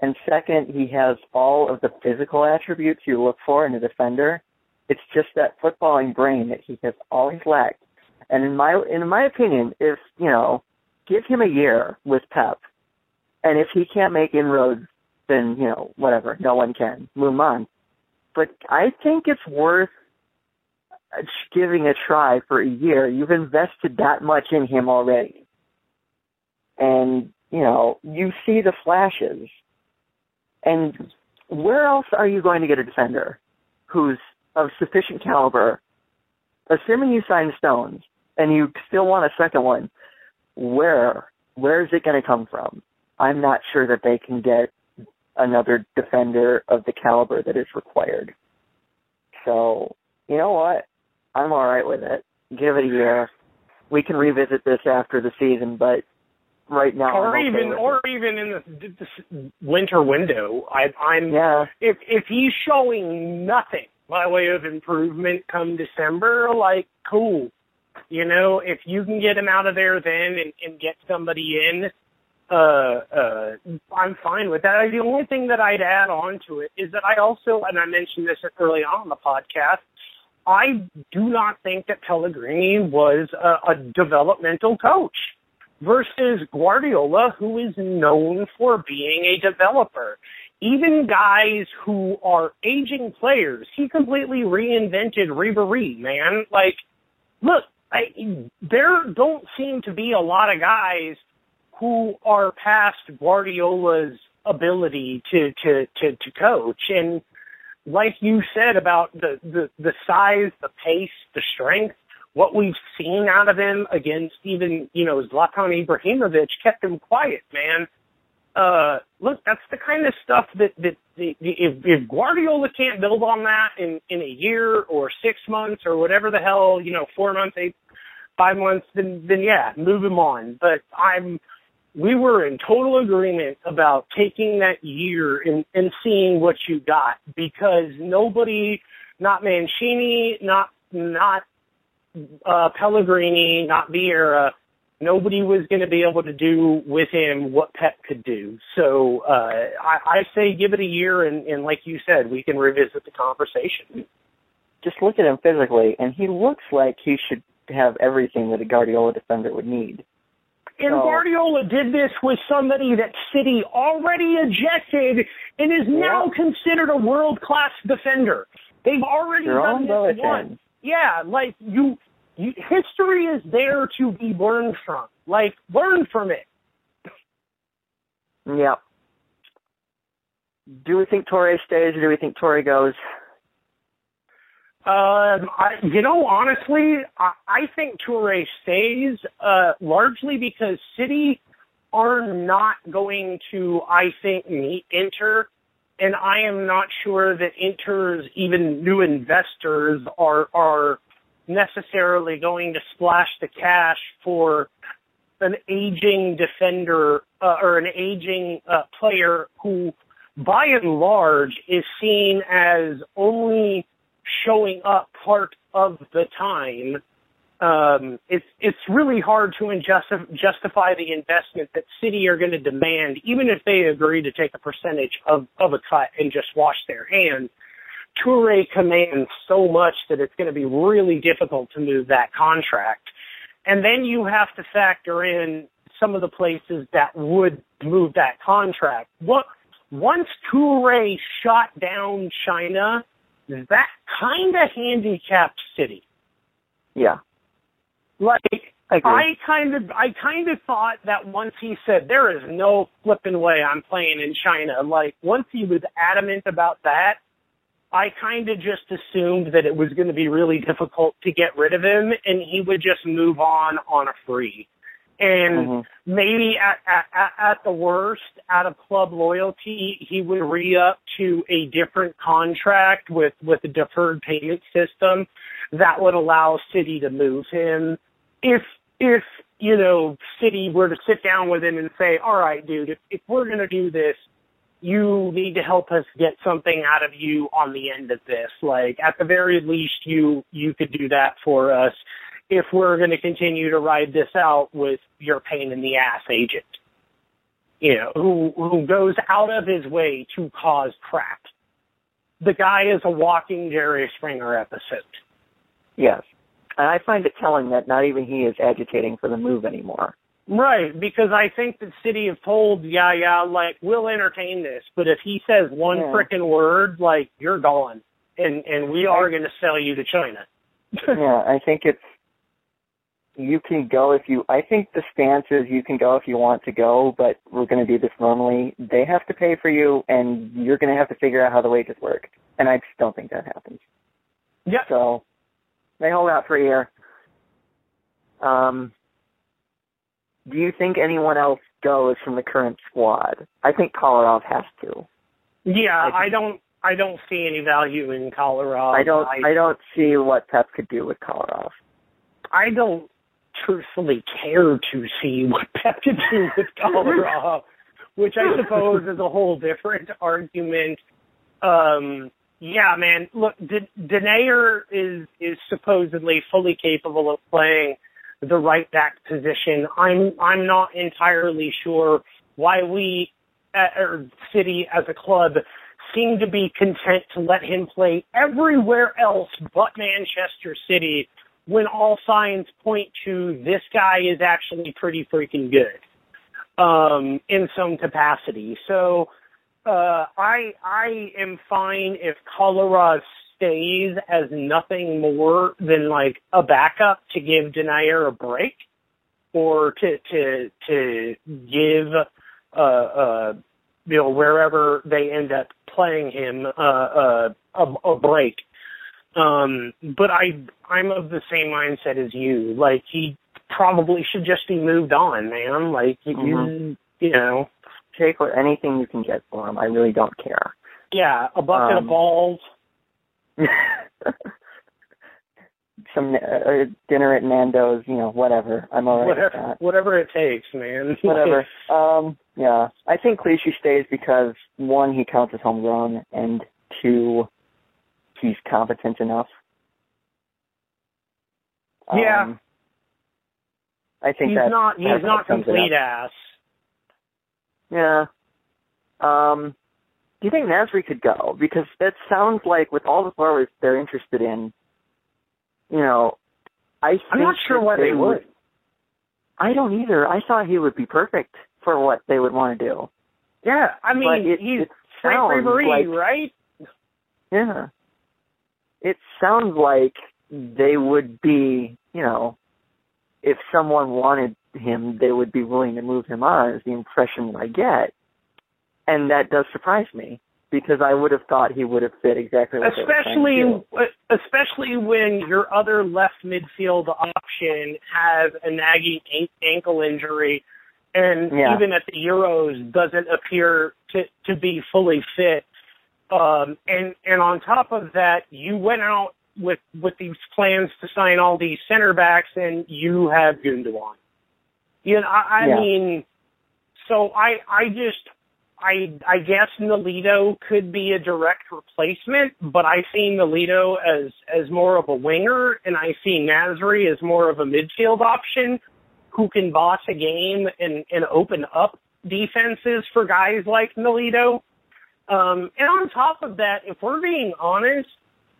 and second, he has all of the physical attributes you look for in a defender. It's just that footballing brain that he has always lacked. And in my in my opinion, if you know, give him a year with Pep, and if he can't make inroads, then you know, whatever, no one can. Move on. But I think it's worth giving a try for a year. You've invested that much in him already. And, you know, you see the flashes. And where else are you going to get a defender who's of sufficient caliber? Assuming you sign Stones and you still want a second one, where where is it going to come from? I'm not sure that they can get another defender of the caliber that is required. So, you know what? I'm all right with it. Give it a year. We can revisit this after the season, but right now, or I'm okay even or even in the, this winter window. I, I'm yeah, if if he's showing nothing by way of improvement come December, like cool. You know, if you can get him out of there then and, and get somebody in, uh, uh, I'm fine with that. The only thing that I'd add on to it is that I also, and I mentioned this early on in the podcast, I do not think that Pellegrini was a, a developmental coach versus Guardiola, who is known for being a developer. Even guys who are aging players, he completely reinvented Ribéry, man. Like, look, I, there don't seem to be a lot of guys who are past Guardiola's ability to to to, to coach, and like you said about the, the, the size, the pace, the strength, what we've seen out of him against even, you know, Zlatan Ibrahimovic kept him quiet, man. Uh, look, that's the kind of stuff that, that, if, if Guardiola can't build on that in, in a year or six months or whatever the hell, you know, four months, eight, five months, then, then yeah, move him on. But I'm, we were in total agreement about taking that year and, and seeing what you got because nobody, not Mancini, not, not, uh, Pellegrini, not Vieira, nobody was going to be able to do with him what Pep could do. So, uh, I, I say give it a year and, and like you said, we can revisit the conversation. Just look at him physically, and he looks like he should have everything that a Guardiola defender would need. And So- Guardiola did this with somebody that City already ejected and is now considered a world class defender. They've already done this once. Yeah, like you, you, history is there to be learned from. Like learn from it. Yep. Do we think Touré stays or do we think Touré goes? Um, I, you know, honestly, I, I think Toure stays, uh, largely because City are not going to, I think, meet Inter, and I am not sure that Inter's even new investors are are necessarily going to splash the cash for an aging defender uh, or an aging uh, player who, by and large, is seen as only showing up part of the time. Um, it's it's really hard to justify the investment that City are going to demand, even if they agree to take a percentage of of a cut and just wash their hands. Toure commands so much that it's going to be really difficult to move that contract. And then you have to factor in some of the places that would move that contract. What once Toure shot down China, Mm-hmm. that kind of handicapped City. Yeah, Like I. I kind of I kind of thought that once he said there is no flipping way I'm playing in China, like once he was adamant about that, I kind of just assumed that it was going to be really difficult to get rid of him and he would just move on on a free. And Mhm. maybe at, at, at- the worst, out of club loyalty, he would re-up to a different contract with, with a deferred payment system that would allow City to move him. If, if, you know, City were to sit down with him and say, all right, dude, if, if we're going to do this, you need to help us get something out of you on the end of this. Like, at the very least, you, you could do that for us if we're going to continue to ride this out with your pain in the ass agent. You know, who, who goes out of his way to cause crap. The guy is a walking Jerry Springer episode. yes. And I find it telling that not even he is agitating for the move anymore. Right, because I think the city have told yeah, yeah, like, we'll entertain this, but if he says one Yeah. frickin' word, like, you're gone. And, and we are gonna sell you to China. yeah, I think it's you can go if you. I think the stance is you can go if you want to go, but we're going to do this normally. They have to pay for you, and you're going to have to figure out how the wages work. And I just don't think that happens. yeah. So they hold out for a year. Um, do you think anyone else goes from the current squad? I think Kolarov has to. Yeah, I I don't, I don't see any value in Kolarov. I don't. I, I don't see what Pep could do with Kolarov. I don't truthfully care to see what Pep can do with Kolarov, which I suppose is a whole different argument. Um, yeah, man. Look, D- Denayer is is supposedly fully capable of playing the right back position. I'm I'm not entirely sure why we at, or City as a club seem to be content to let him play everywhere else but Manchester City when all signs point to this guy is actually pretty freaking good um, in some capacity. So uh, I I am fine if Kolarov stays as nothing more than like a backup to give Denayer a break, or to to to give uh, uh, you know wherever they end up playing him uh, uh, a, a break. Um, but I I'm of the same mindset as you. Like he probably should just be moved on, man. Like you you know, Take what anything you can get for him. I really don't care. yeah, a bucket Um, of balls. Some uh, dinner at Nando's, you know, whatever. I'm alright whatever whatever it takes, man. Whatever. um, yeah. I think Clichy stays because one, he counts as homegrown, and two, he's competent enough. Yeah. Um, I think he's that not he's not complete ass. Yeah. Um, do you think Nasri could go? Because that sounds like with all the forwards they're interested in, you know, I I'm not sure why they would. I don't either. I thought he would be perfect for what they would want to do. Yeah, I mean it, he's it Franck Ribéry, like right? yeah. It sounds like they would be, you know, if someone wanted him, they would be willing to move him on. Is the impression that I get, and that does surprise me because I would have thought he would have fit exactly what they were to especially especially when your other left midfield option has a nagging ankle injury and Yeah. even at the Euros doesn't appear to to be fully fit um and and on top of that you went out with with these plans to sign all these center backs and you have Gundogan you know I, I Yeah. mean so I I just I I guess Nolito could be a direct replacement, but I see Nolito as as more of a winger, and I see Nasri as more of a midfield option who can boss a game and and open up defenses for guys like Nolito. Um, and on top of that, if we're being honest,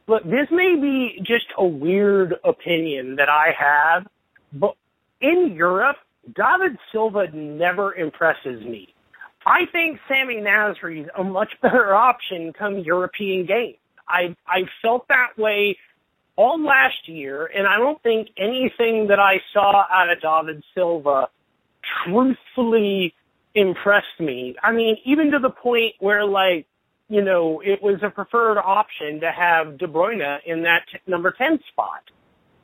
look, this may be just a weird opinion that I have, but in Europe, David Silva never impresses me. I think Sammy Nasri is a much better option come European game. I I felt that way all last year, and I don't think anything that I saw out of David Silva truthfully impressed me. I mean, even to the point where like, you know, it was a preferred option to have De Bruyne in that t- number 10 spot,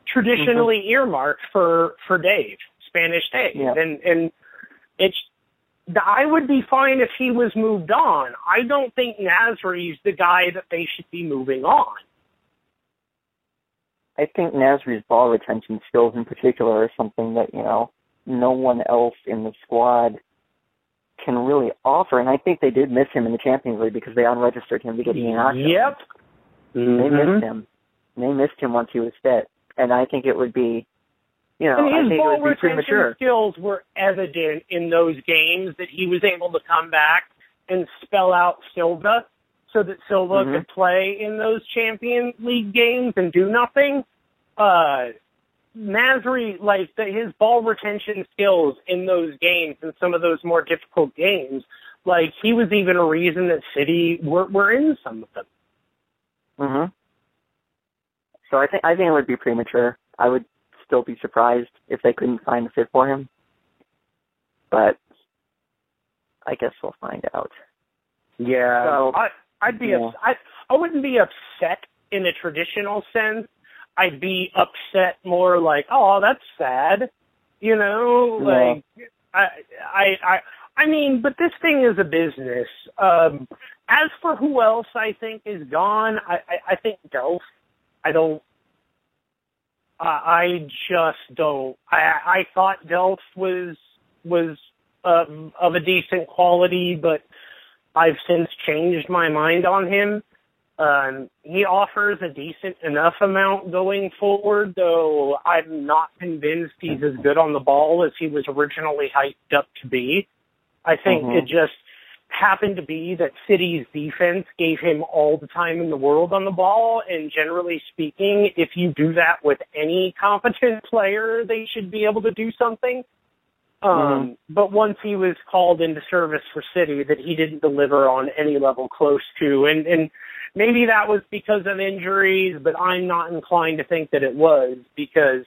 traditionally mm-hmm. earmarked for, for Dave, Spanish Dave. Yeah. And, and it's, I would be fine if he was moved on. I don't think Nasri's the guy that they should be moving on. I think Nasri's ball retention skills in particular are something that, you know, no one else in the squad can really offer. And I think they did miss him in the Champions League because they unregistered him to get Ian Oxlade. Yep. They Mhm. missed him. They missed him once he was fit. And I think it would be, you know, And his think it ball would be retention premature. skills were evident in those games that he was able to come back and spell out Silva so that Silva Mhm. could play in those Champions League games and do nothing. Uh, Nasri, like the, his ball retention skills in those games and some of those more difficult games, like he was even a reason that City were, were in some of them. hmm So I think I think it would be premature. I would still be surprised if they couldn't find a fit for him. But I guess we'll find out. Yeah, So- I I'd be Yeah. ups- I I wouldn't be upset in a traditional sense. I'd be upset more like, oh, that's sad, you know, Yeah. like I I I I mean, but this thing is a business. Um, as for who else I think is gone, I I, I think Delph. I don't. I I just don't. I I thought Delph was was um, of a decent quality, but I've since changed my mind on him. Um, he offers a decent enough amount going forward, though I'm not convinced he's as good on the ball as he was originally hyped up to be. I think Mhm. it just happened to be that City's defense gave him all the time in the world on the ball, and generally speaking, if you do that with any competent player, they should be able to do something. Um, but once he was called into service for City, that he didn't deliver on any level close to, and and maybe that was because of injuries, but I'm not inclined to think that it was because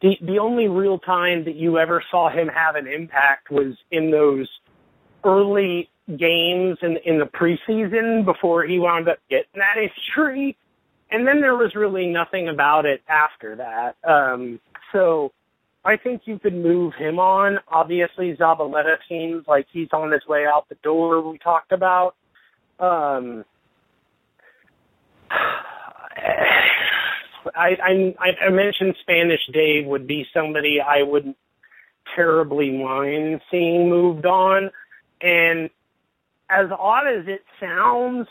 the the only real time that you ever saw him have an impact was in those early games in in the preseason before he wound up getting that injury, and then there was really nothing about it after that. Um, so I think you could move him on. Obviously, Zabaleta seems like he's on his way out the door. We talked about. Um, I, I I mentioned Spanish Dave would be somebody I wouldn't terribly mind seeing moved on, and as odd as it sounds,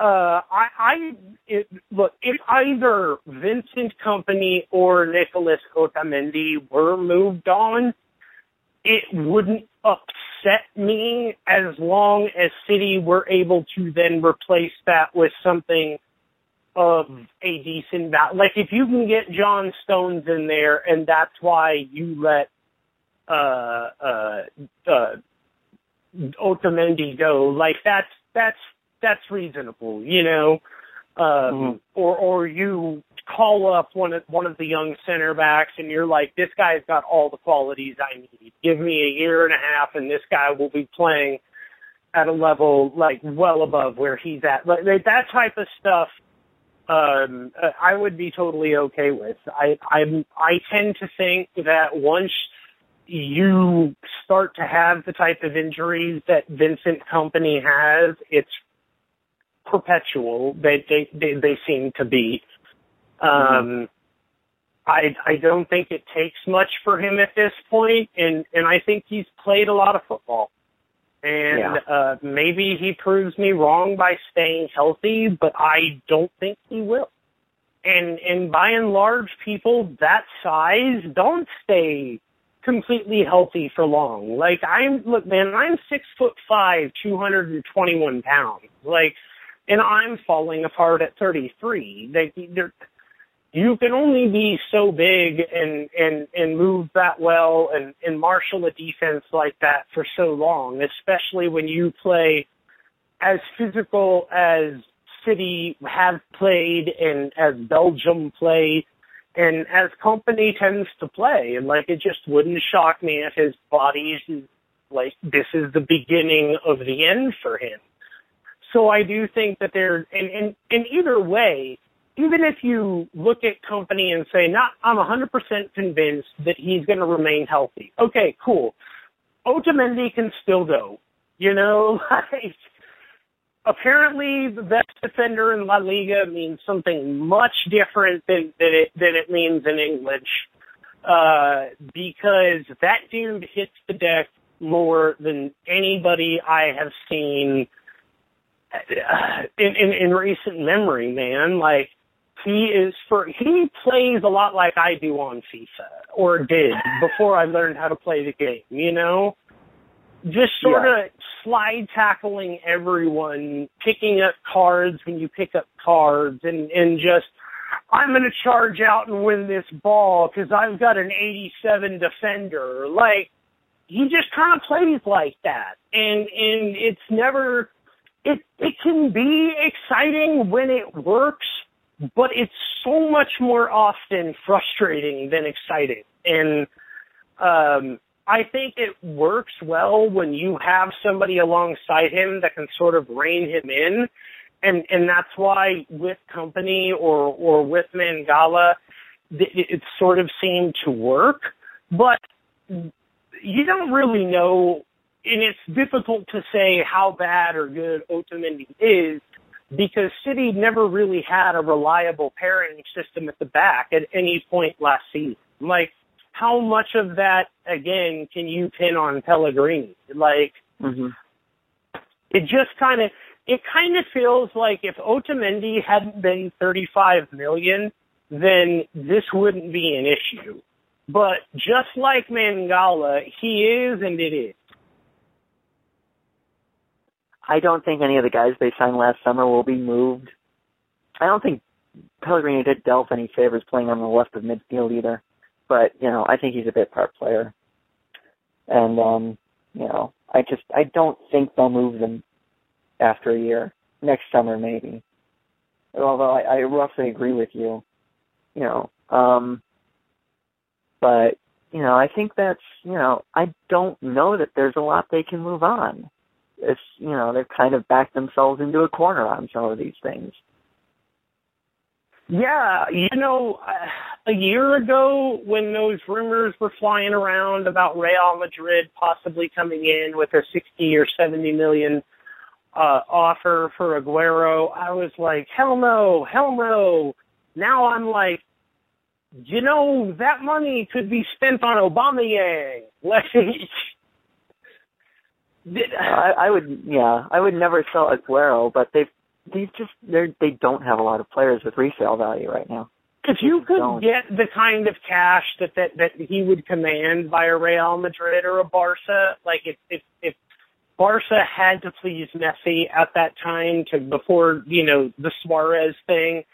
uh, I, I it, look if either Vincent Kompany or Nicholas Otamendi were moved on, it wouldn't upset me as long as City were able to then replace that with something of a decent value. Like if you can get John Stones in there, and that's why you let uh uh uh Otamendi go, like that's that's that's reasonable, you know. Um, mm-hmm. or or you call up one of one of the young center backs and you're like, this guy's got all the qualities I need. Give me a year and a half, and this guy will be playing at a level like well above where he's at. Like that type of stuff um, I would be totally okay with. I I'm I tend to think that once you start to have the type of injuries that Vincent Kompany has, it's perpetual. They they they, they seem to be. Um, mm-hmm. I I don't think it takes much for him at this point, and and I think he's played a lot of football and yeah. uh, maybe he proves me wrong by staying healthy, but I don't think he will. And and by and large, people that size don't stay completely healthy for long. Like I'm, look, man, I'm six foot five, two hundred and twenty one pounds. Like, and I'm falling apart at thirty three. They, they're you can only be so big and and and move that well and and marshal a defense like that for so long, especially when you play as physical as City have played and as Belgium play and as Kompany tends to play. And like it just wouldn't shock me if his body is like this is the beginning of the end for him. So I do think that there and and, and either way, even if you look at Kompany and say, not, I'm 100% convinced that he's going to remain healthy. Okay, cool. Otamendi can still go. You know, like, apparently the best defender in La Liga means something much different than, than it, than it means in English. Uh, because that dude hits the deck more than anybody I have seen uh, in, in, in recent memory, man. Like, he is for he plays a lot like I do on FIFA or did before I learned how to play the game, you know? Just sort yeah. of slide tackling everyone, picking up cards when you pick up cards and and just I'm going to charge out and win this ball cuz I've got an 87 defender. Like he just kind of plays like that. And and it's never it it can be exciting when it works but it's so much more often frustrating than exciting. And um, I think it works well when you have somebody alongside him that can sort of rein him in. And, and that's why with Kompany or, or with Mangala, it, it sort of seemed to work. But you don't really know, and it's difficult to say how bad or good Otamendi is because City never really had a reliable pairing system at the back at any point last season. Like, how much of that again can you pin on Pellegrini? Like, mm-hmm. it just kind of it kind of feels like if Otamendi hadn't been 35 million, then this wouldn't be an issue. But just like Mangala, he is and it is. I don't think any of the guys they signed last summer will be moved. I don't think Pellegrini did Delph any favors playing on the left of midfield either. But, you know, I think he's a bit part player. And um, you know, I just I don't think they'll move them after a year. Next summer maybe. Although I, I roughly agree with you. You know. Um but you know, I think that's you know, I don't know that there's a lot they can move on it's you know they've kind of backed themselves into a corner on some of these things. Yeah, you know, a year ago when those rumors were flying around about Real Madrid possibly coming in with a 60 or 70 million uh offer for Aguero, I was like, hell no, hell no. Now I'm like, you know, that money could be spent on Aubameyang. Like, I, I would, yeah, I would never sell Aguero, but they've these just they they don't have a lot of players with resale value right now. if you could Don't. get the kind of cash that, that that he would command by a Real Madrid or a Barca, like if if if Barca had to please Messi at that time to before you know the Suarez thing,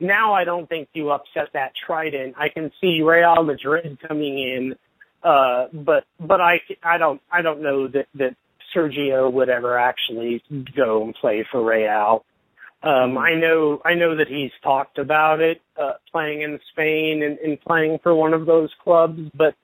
now I don't think you upset that trident. I can see Real Madrid coming in, uh, but but I I don't I don't know that that Sergio would ever actually go and play for Real. Um, I know, I know that he's talked about it, uh, playing in Spain and, and playing for one of those clubs, but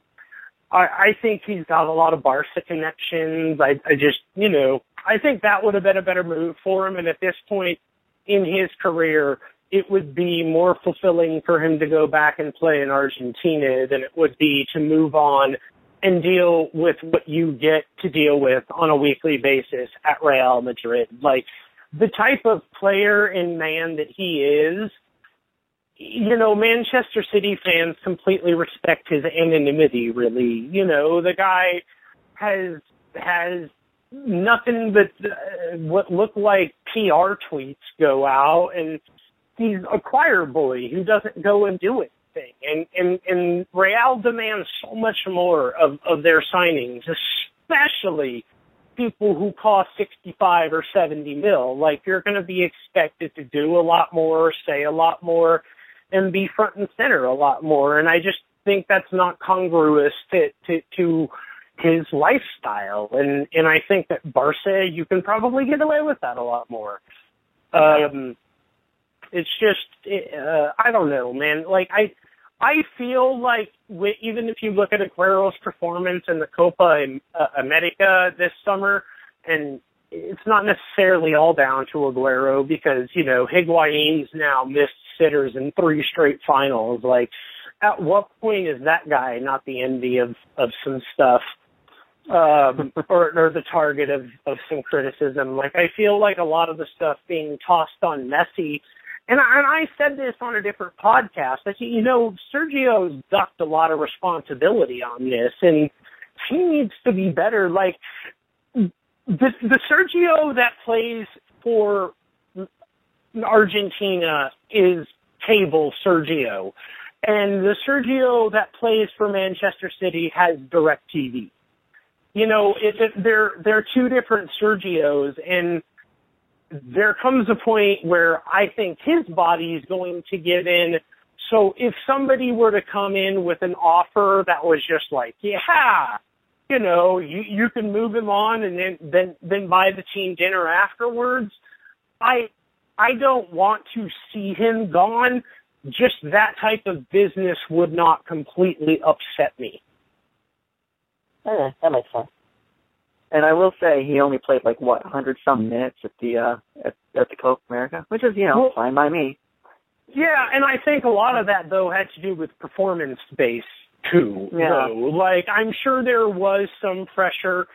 I, I think he's got a lot of Barca connections. I, I just, you know, I think that would have been a better move for him. And at this point in his career, it would be more fulfilling for him to go back and play in Argentina than it would be to move on and deal with what you get to deal with on a weekly basis at Real Madrid. Like the type of player and man that he is, you know, Manchester City fans completely respect his anonymity, really. You know, the guy has, has nothing but uh, what look like PR tweets go out and he's a choir boy who doesn't go and do anything. And, and, and Real demands so much more of, of their signings, especially people who cost 65 or 70 mil. Like you're going to be expected to do a lot more, say a lot more, and be front and center a lot more. And I just think that's not congruous to, to, to his lifestyle. And, and I think that Barca, you can probably get away with that a lot more. Um, it's just, uh, I don't know, man. Like I, I feel like wi- even if you look at Aguero's performance in the Copa uh, America this summer, and it's not necessarily all down to Aguero because you know Higuain's now missed sitters in three straight finals. Like, at what point is that guy not the envy of of some stuff? um, or, or the target of, of some criticism. Like I feel like a lot of the stuff being tossed on Messi and I, and I said this on a different podcast. that you know, Sergio's ducked a lot of responsibility on this, and he needs to be better. Like the the Sergio that plays for Argentina is table Sergio, and the Sergio that plays for Manchester City has direct TV. You know, it, it, they're they're two different Sergios, and there comes a point where I think his body is going to give in. So if somebody were to come in with an offer that was just like, yeah, you know, you you can move him on and then then then buy the team dinner afterwards, I I don't want to see him gone. Just that type of business would not completely upset me. Okay, that makes sense. And I will say he only played like what, hundred some minutes at the uh at, at the Copa America, which is you know Well- fine by me. Yeah, and I think a lot of that though had to do with performance base too. Yeah. Though. Like I'm sure there was some pressure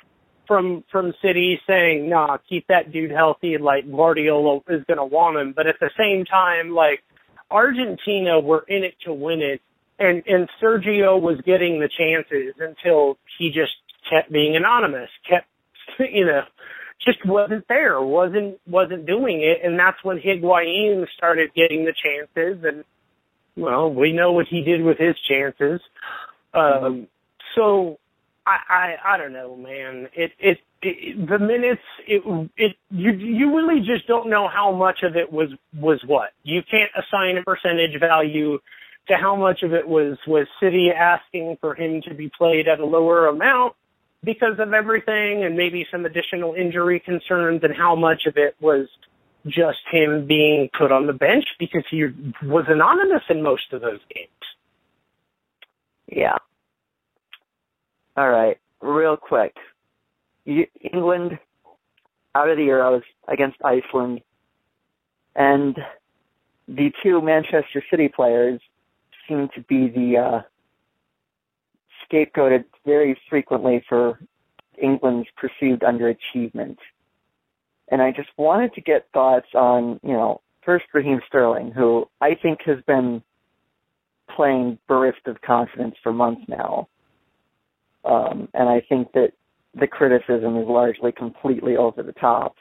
from from City saying, "Nah, keep that dude healthy." Like Guardiola is going to want him, but at the same time, like Argentina were in it to win it, and and Sergio was getting the chances until he just kept being anonymous, kept you know just wasn't there, wasn't wasn't doing it, and that's when Higuain started getting the chances, and well, we know what he did with his chances. Um, so I, I I don't know, man. It it, it the minutes it it you you really just don't know how much of it was was what. You can't assign a percentage value to how much of it was was City asking for him to be played at a lower amount because of everything and maybe some additional injury concerns and how much of it was just him being put on the bench because he was anonymous in most of those games. Yeah. All right, real quick. England out of the Euros against Iceland, and the two Manchester City players seem to be the uh, scapegoated very frequently for England's perceived underachievement. And I just wanted to get thoughts on, you know, first Raheem Sterling, who I think has been playing bereft of confidence for months now. Um, and I think that the criticism is largely completely over the top.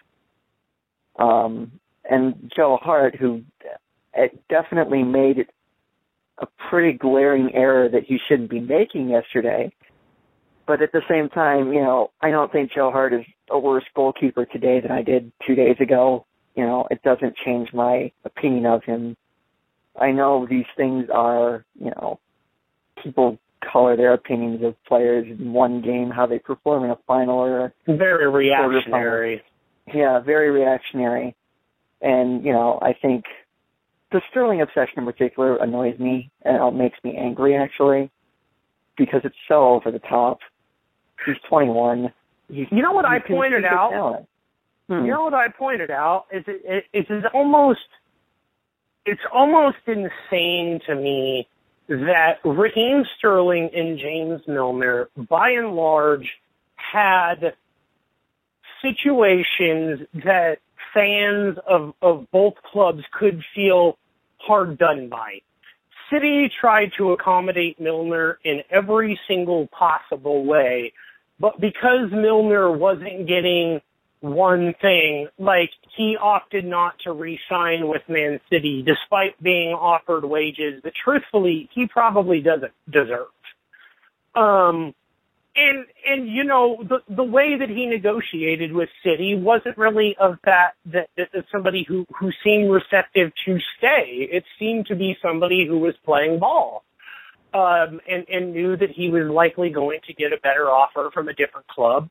Um, and Joe Hart, who definitely made it a pretty glaring error that he shouldn't be making yesterday. But at the same time, you know, I don't think Joe Hart is a worse goalkeeper today than I did two days ago. You know, it doesn't change my opinion of him. I know these things are, you know, people color their opinions of players in one game, how they perform in a final or a very reactionary. Yeah, very reactionary. And, you know, I think the Sterling obsession in particular annoys me and it makes me angry actually because it's so over the top. He's 21. He's, you know what I pointed out? Hmm. You know what I pointed out is it, it, it's almost it's almost insane to me that Raheem Sterling and James Milner, by and large, had situations that fans of, of both clubs could feel hard done by. City tried to accommodate Milner in every single possible way, but because Milner wasn't getting one thing, like he opted not to re-sign with Man City despite being offered wages that truthfully he probably doesn't deserve. Um, and and you know the the way that he negotiated with City wasn't really of that that, that, that somebody who who seemed receptive to stay. It seemed to be somebody who was playing ball, um, and and knew that he was likely going to get a better offer from a different club,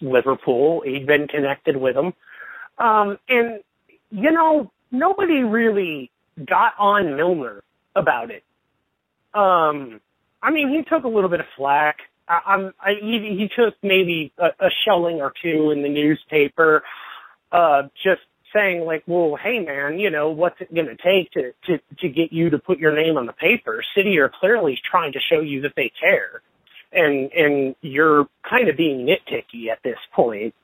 Liverpool. He'd been connected with them, um, and you know nobody really got on Milner about it. Um, I mean, he took a little bit of flack I, I, he, he took maybe a, a shelling or two in the newspaper, uh, just saying like, well, hey man, you know, what's it going to take to, to, to get you to put your name on the paper? City are clearly trying to show you that they care. And, and you're kind of being nitpicky at this point.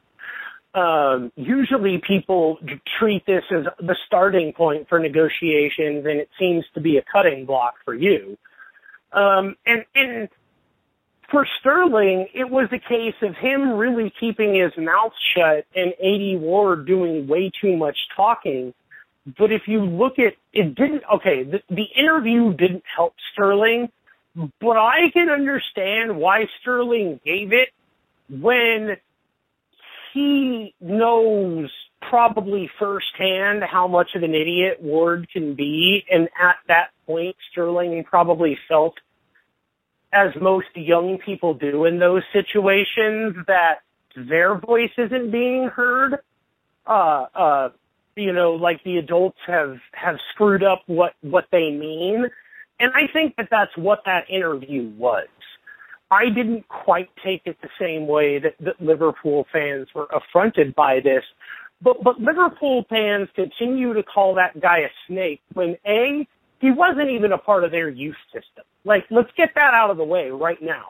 Um, usually people treat this as the starting point for negotiations and it seems to be a cutting block for you. Um, and, and for Sterling, it was a case of him really keeping his mouth shut and Aidy Ward doing way too much talking. But if you look at it, didn't okay. The, the interview didn't help Sterling, but I can understand why Sterling gave it when he knows probably firsthand how much of an idiot Ward can be, and at that point, Sterling probably felt as most young people do in those situations, that their voice isn't being heard. Uh, uh, you know, like the adults have, have screwed up what, what they mean. And I think that that's what that interview was. I didn't quite take it the same way that, that Liverpool fans were affronted by this, but, but Liverpool fans continue to call that guy a snake when A, he wasn't even a part of their youth system. Like, let's get that out of the way right now.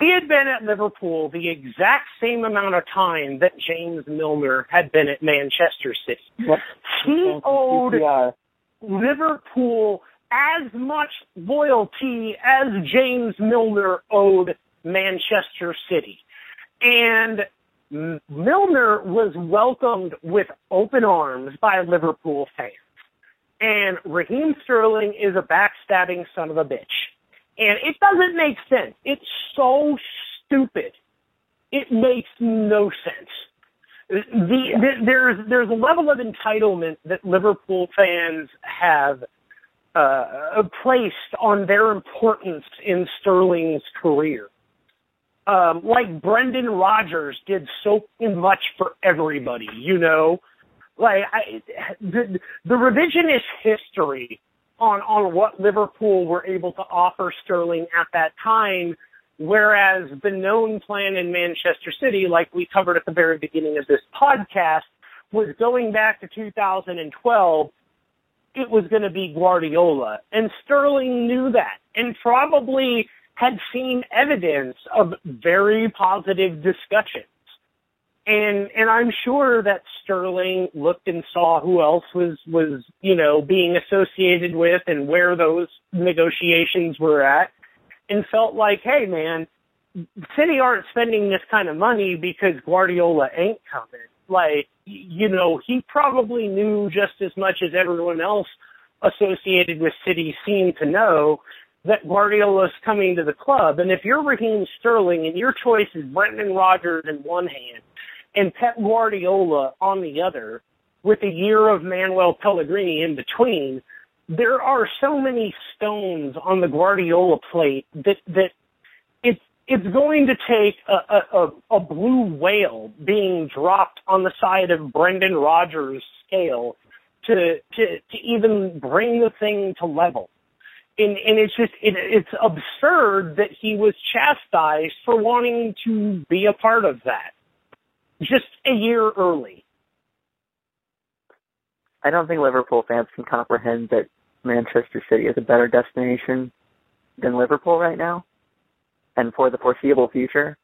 He had been at Liverpool the exact same amount of time that James Milner had been at Manchester City. What? He owed Liverpool as much loyalty as James Milner owed Manchester City. And Milner was welcomed with open arms by Liverpool fans. And Raheem Sterling is a backstabbing son of a bitch. And it doesn't make sense. It's so stupid. It makes no sense. The, the, there's there's a level of entitlement that Liverpool fans have uh, placed on their importance in Sterling's career. Um, like Brendan Rodgers did so much for everybody, you know. Like I, the, the revisionist history on on what Liverpool were able to offer Sterling at that time Whereas the known plan in Manchester City, like we covered at the very beginning of this podcast, was going back to 2012, it was going to be Guardiola. And Sterling knew that and probably had seen evidence of very positive discussions. And and I'm sure that Sterling looked and saw who else was was, you know, being associated with and where those negotiations were at and felt like, hey man, City aren't spending this kind of money because Guardiola ain't coming. Like, you know, he probably knew just as much as everyone else associated with City seemed to know that Guardiola's coming to the club. And if you're Raheem Sterling and your choice is Brendan Rodgers in one hand and Pep Guardiola on the other, with a year of Manuel Pellegrini in between, there are so many stones on the Guardiola plate that that it's it's going to take a, a, a blue whale being dropped on the side of Brendan Rodgers' scale to to to even bring the thing to level. And and it's just it, it's absurd that he was chastised for wanting to be a part of that just a year early. I don't think Liverpool fans can comprehend that Manchester City is a better destination than Liverpool right now and for the foreseeable future.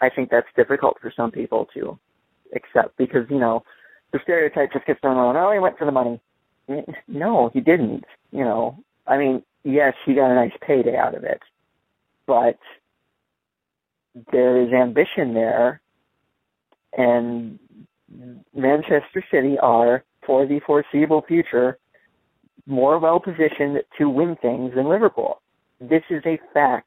I think that's difficult for some people to accept because, you know, the stereotype just gets thrown around, oh, he went for the money. No, he didn't. You know, I mean, yes, he got a nice payday out of it, but there is ambition there, and Manchester City are, for the foreseeable future, more well positioned to win things than Liverpool. This is a fact.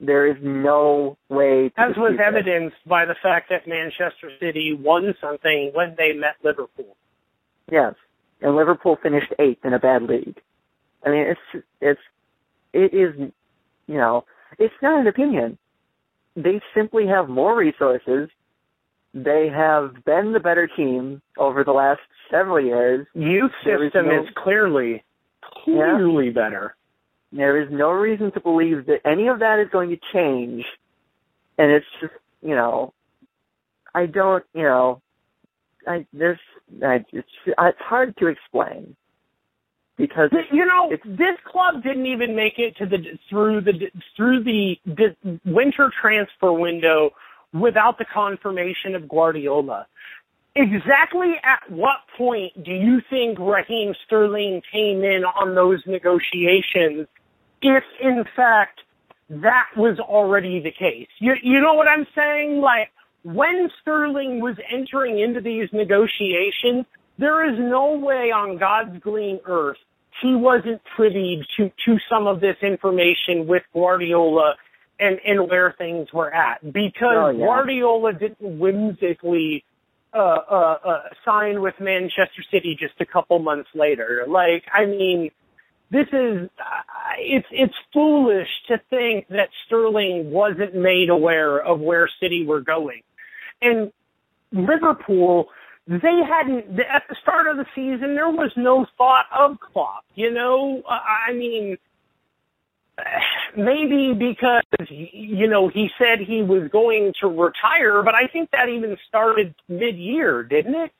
There is no way to As was evidenced by the fact that Manchester City won something when they met Liverpool. Yes, and Liverpool finished eighth in a bad league. I mean, it's it's it is, you know, it's not an opinion. They simply have more resources. They have been the better team over the last several years. Youth system no- is clearly clearly better. There is no reason to believe that any of that is going to change. And it's just, you know, I don't, you know, I there's, I, it's it's hard to explain because You know, this club didn't even make it to the through the through the, the winter transfer window without the confirmation of Guardiola. Exactly at what point do you think Raheem Sterling came in on those negotiations if in fact that was already the case? You you know what I'm saying? Like when Sterling was entering into these negotiations, there is no way on God's green earth he wasn't privy to, to some of this information with Guardiola and, and where things were at because Oh, yeah. Guardiola didn't whimsically uh, uh, uh, sign with Manchester City just a couple months later. Like, I mean, this is uh, it's it's foolish to think that Sterling wasn't made aware of where City were going, and Liverpool they hadn't at the start of the season there was no thought of Klopp. You know, Uh, I mean. Maybe because you know he said he was going to retire, but I think that even started mid-year, didn't it?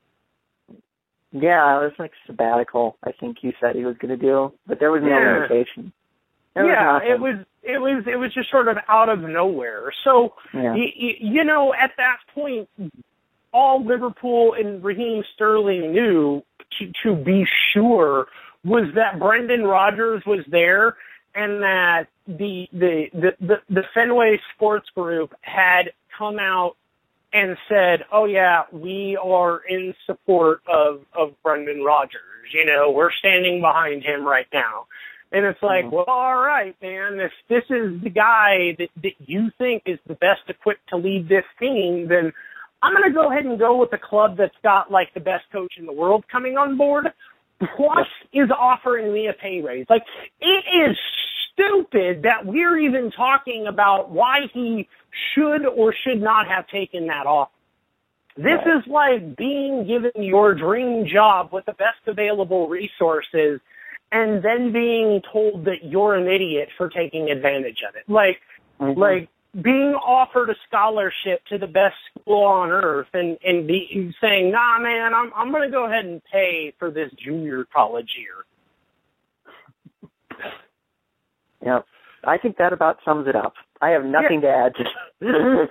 yeah, it was like sabbatical. I think he said he was going to do, but there was no Yeah. There yeah, nothing. it was it was it was just sort of out of nowhere. So Yeah. y- y- you know, at that point, all Liverpool and Raheem Sterling knew to, to be sure was that Brendan Rodgers was there and that the the the the, the Fenway Sports Group had come out and said, "Oh yeah, we are in support of of Brendan Rodgers. You know, we're standing behind him right now." And it's like, Mhm. well, all right, man. If this is the guy that that you think is the best equipped to lead this team, then I'm going to go ahead and go with the club that's got like the best coach in the world coming on board. Plus, is offering me a pay raise. Like, it is stupid that we're even talking about why he should or should not have taken that offer. This Right. is like being given your dream job with the best available resources and then being told that you're an idiot for taking advantage of it. Like, Mm-hmm. Like being offered a scholarship to the best school on earth and and be saying, "Nah, man, I'm I'm going to go ahead and pay for this junior college year." Yep. I think that about sums it up. I have nothing yeah. to add to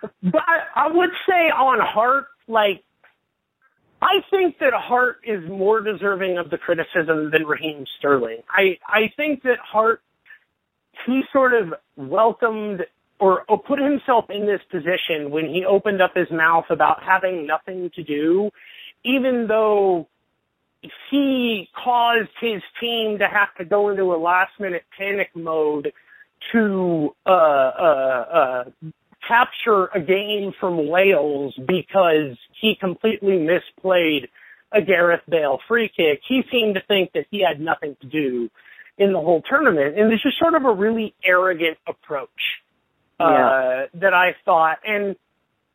But I, I would say on Hart, like I think that Hart is more deserving of the criticism than Raheem Sterling. I I think that Hart he sort of welcomed or, or put himself in this position when he opened up his mouth about having nothing to do, even though he caused his team to have to go into a last minute panic mode to uh, uh, uh, capture a game from Wales because he completely misplayed a Gareth Bale free kick. He seemed to think that he had nothing to do in the whole tournament, and this is sort of a really arrogant approach uh, yeah. that I thought, and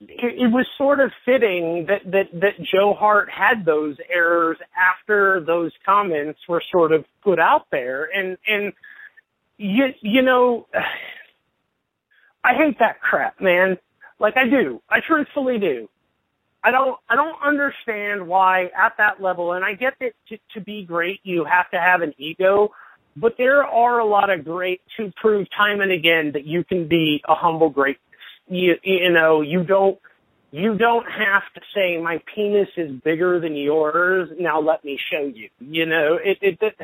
it, it was sort of fitting that that that Joe Hart had those errors after those comments were sort of put out there, and and you you know, I hate that crap, man. Like I do, I truthfully do. I don't I don't understand why at that level, and I get that to, to be great you have to have an ego, but there are a lot of great to prove time and again that you can be a humble great. You, you know, you don't, you don't have to say my penis is bigger than yours. Now let me show you. You know, it, it, it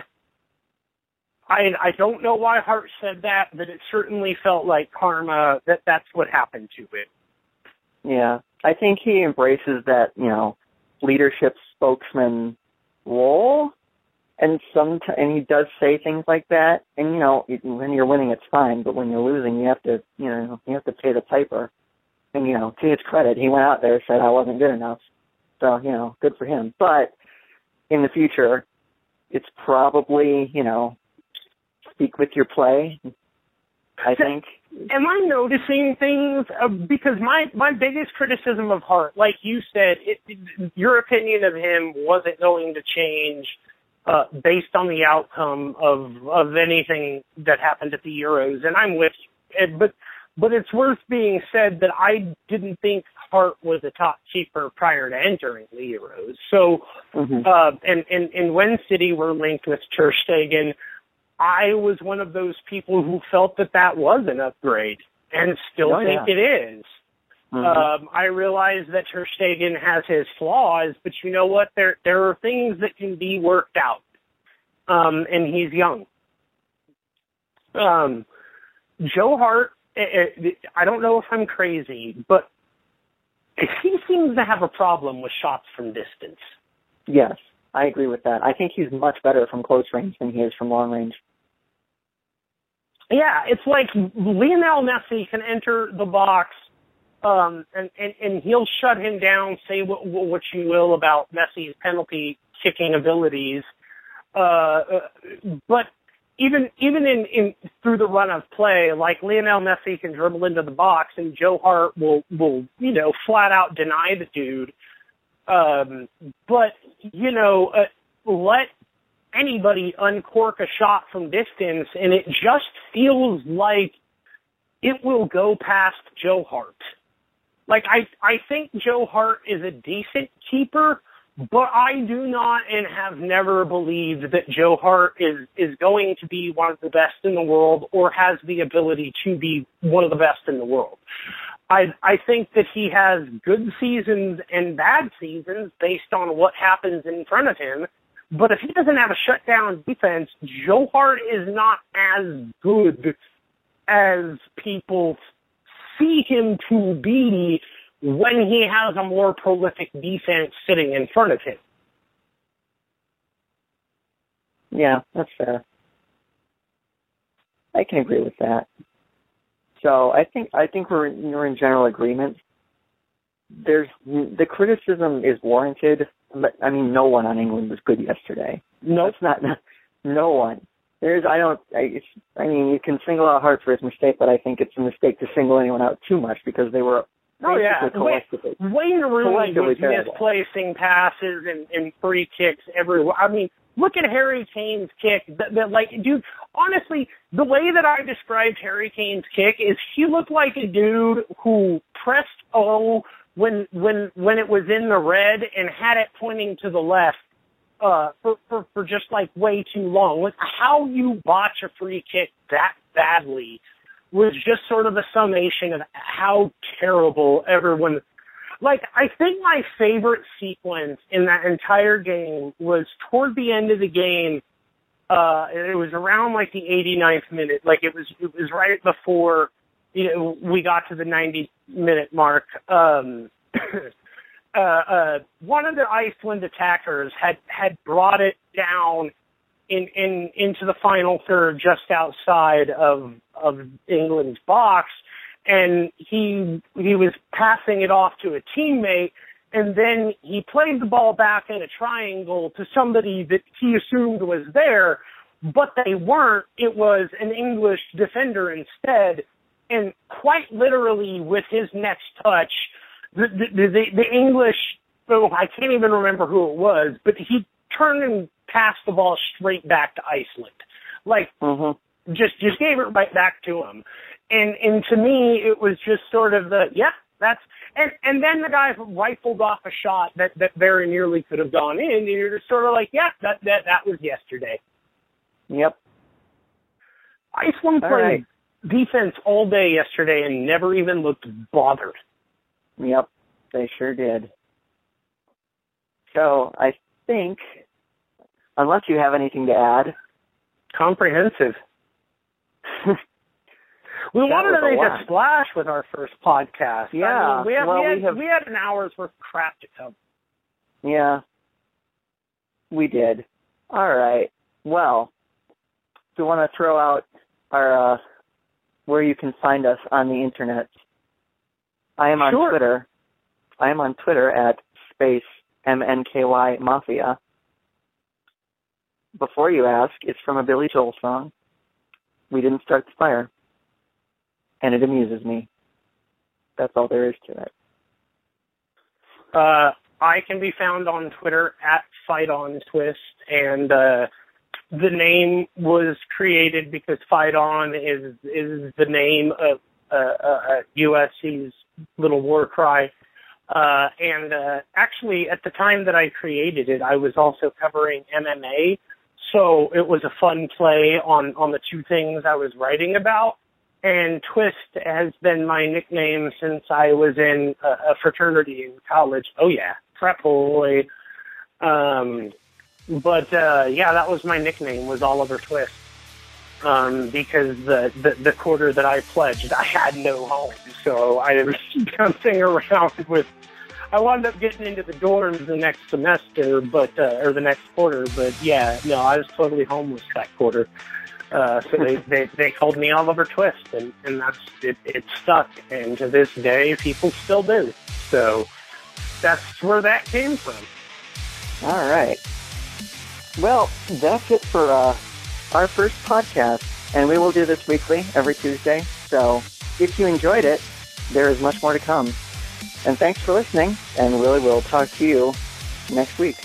I, I don't know why Hart said that, but it certainly felt like karma that that's what happened to it. Yeah. I think he embraces that, you know, leadership spokesman role and some and he does say things like that. And you know when you're winning it's fine. But when you're losing you have to you know you have to pay the piper. And you know to his credit he went out there and said i wasn't good enough. So you know good for him. But in the future it's probably you know speak with your play i think. am i noticing things? Uh, because my my biggest criticism of hart like you said it, it, your opinion of him wasn't going to change uh, based on the outcome of of anything that happened at the Euros, and I'm with you. But but it's worth being said that I didn't think Hart was a top keeper prior to entering the Euros. So, mm-hmm. uh, and, and, and when City were linked with Ter Stegen, I was one of those people who felt that that was an upgrade and still oh, think yeah. it is. Mm-hmm. Um, I realize that Ter Stegen has his flaws, but you know what? There there are things that can be worked out, um, and he's young. Um, Joe Hart, eh, eh, I don't know if I'm crazy, but he seems to have a problem with shots from distance. Yes, I agree with that. I think he's much better from close range than he is from long range. Yeah, it's like Lionel Messi can enter the box um, and, and, and he'll shut him down, say what, what you will about Messi's penalty kicking abilities. Uh, but even, even in, in, through the run of play, like Lionel Messi can dribble into the box and Joe Hart will, will, you know, flat out deny the dude. Um, but, you know, uh, let anybody uncork a shot from distance and it just feels like it will go past Joe Hart like I I think Joe Hart is a decent keeper, but I do not and have never believed that Joe Hart is is going to be one of the best in the world or has the ability to be one of the best in the world. I I think that he has good seasons and bad seasons based on what happens in front of him. But if he doesn't have a shutdown defense, Joe Hart is not as good as people see him to be when he has a more prolific defense sitting in front of him. Yeah, that's fair. I can agree with that. So I think I think we're we're in general agreement. There's the criticism is warranted, but I mean, no one on England was good yesterday. No, it's not. No one. There's, I don't, I, I mean, you can single out Hart for his mistake, but I think it's a mistake to single anyone out too much because they were Oh yeah, Wayne Rooney was misplacing passes and, and free kicks everywhere. I mean, look at Harry Kane's kick. That, that, like, dude, honestly, the way that I described Harry Kane's kick is he looked like a dude who pressed O when when when it was in the red and had it pointing to the left uh for for, for just like way too long. Like how you botch a free kick that badly was just sort of a summation of how terrible everyone like I think my favorite sequence in that entire game was toward the end of the game. Uh, it was around like the 89th minute. Like it was, it was right before, you know, we got to the 90 minute mark. Um, uh, uh, one of the Iceland attackers had, had brought it down in, in, into the final third just outside of, of England's box and he he was passing it off to a teammate and then he played the ball back in a triangle to somebody that he assumed was there but they weren't. It was an english defender instead and quite literally with his next touch the the the, the english oh, i can't even remember who it was but he turned and passed the ball straight back to iceland like Mhm. just just gave it right back to him and and to me it was just sort of the yeah that's and and then the guy rifled off a shot that that very nearly could have gone in and you're just sort of like yeah that that that was yesterday Yep. iceland All played right. defense all day yesterday and never even looked bothered Yep. They sure did. So I think, unless you have anything to add, comprehensive we That wanted to make lot. a splash with our first podcast I Yeah, mean, we had, well, we, had we have- we had an hour's worth of crap to cover yeah, we did. All right. Well, do you want to throw out our uh, where you can find us on the internet? I am on Sure. Twitter. I am on Twitter at space mnky mafia. Before you ask, it's from a Billy Joel song. We didn't start the fire, and it amuses me. That's all there is to it. Uh, I can be found on Twitter at Fight On Twist, and uh, the name was created because Fight On is is the name of uh, uh, USC's little war cry. Uh, and uh, actually, at the time that I created it, I was also covering MMA, so it was a fun play on on the two things I was writing about and Twist has been my nickname since I was in a, a fraternity in college. Oh yeah, prep boy. Um, but uh, yeah, that was my nickname was Oliver Twist. Um, because the, the the quarter that I pledged, I had no home, so I was bouncing around with. I wound up getting into the dorms the next semester, but uh, or the next quarter, but yeah, no, I was totally homeless that quarter. Uh, so they, they, they called me Oliver Twist, and, and that's it, it stuck. And to this day, people still do. So that's where that came from. All right. Well, that's it for uh, our first podcast, and we will do this weekly every Tuesday. So if you enjoyed it, there is much more to come. And thanks for listening, and really we'll talk to you next week.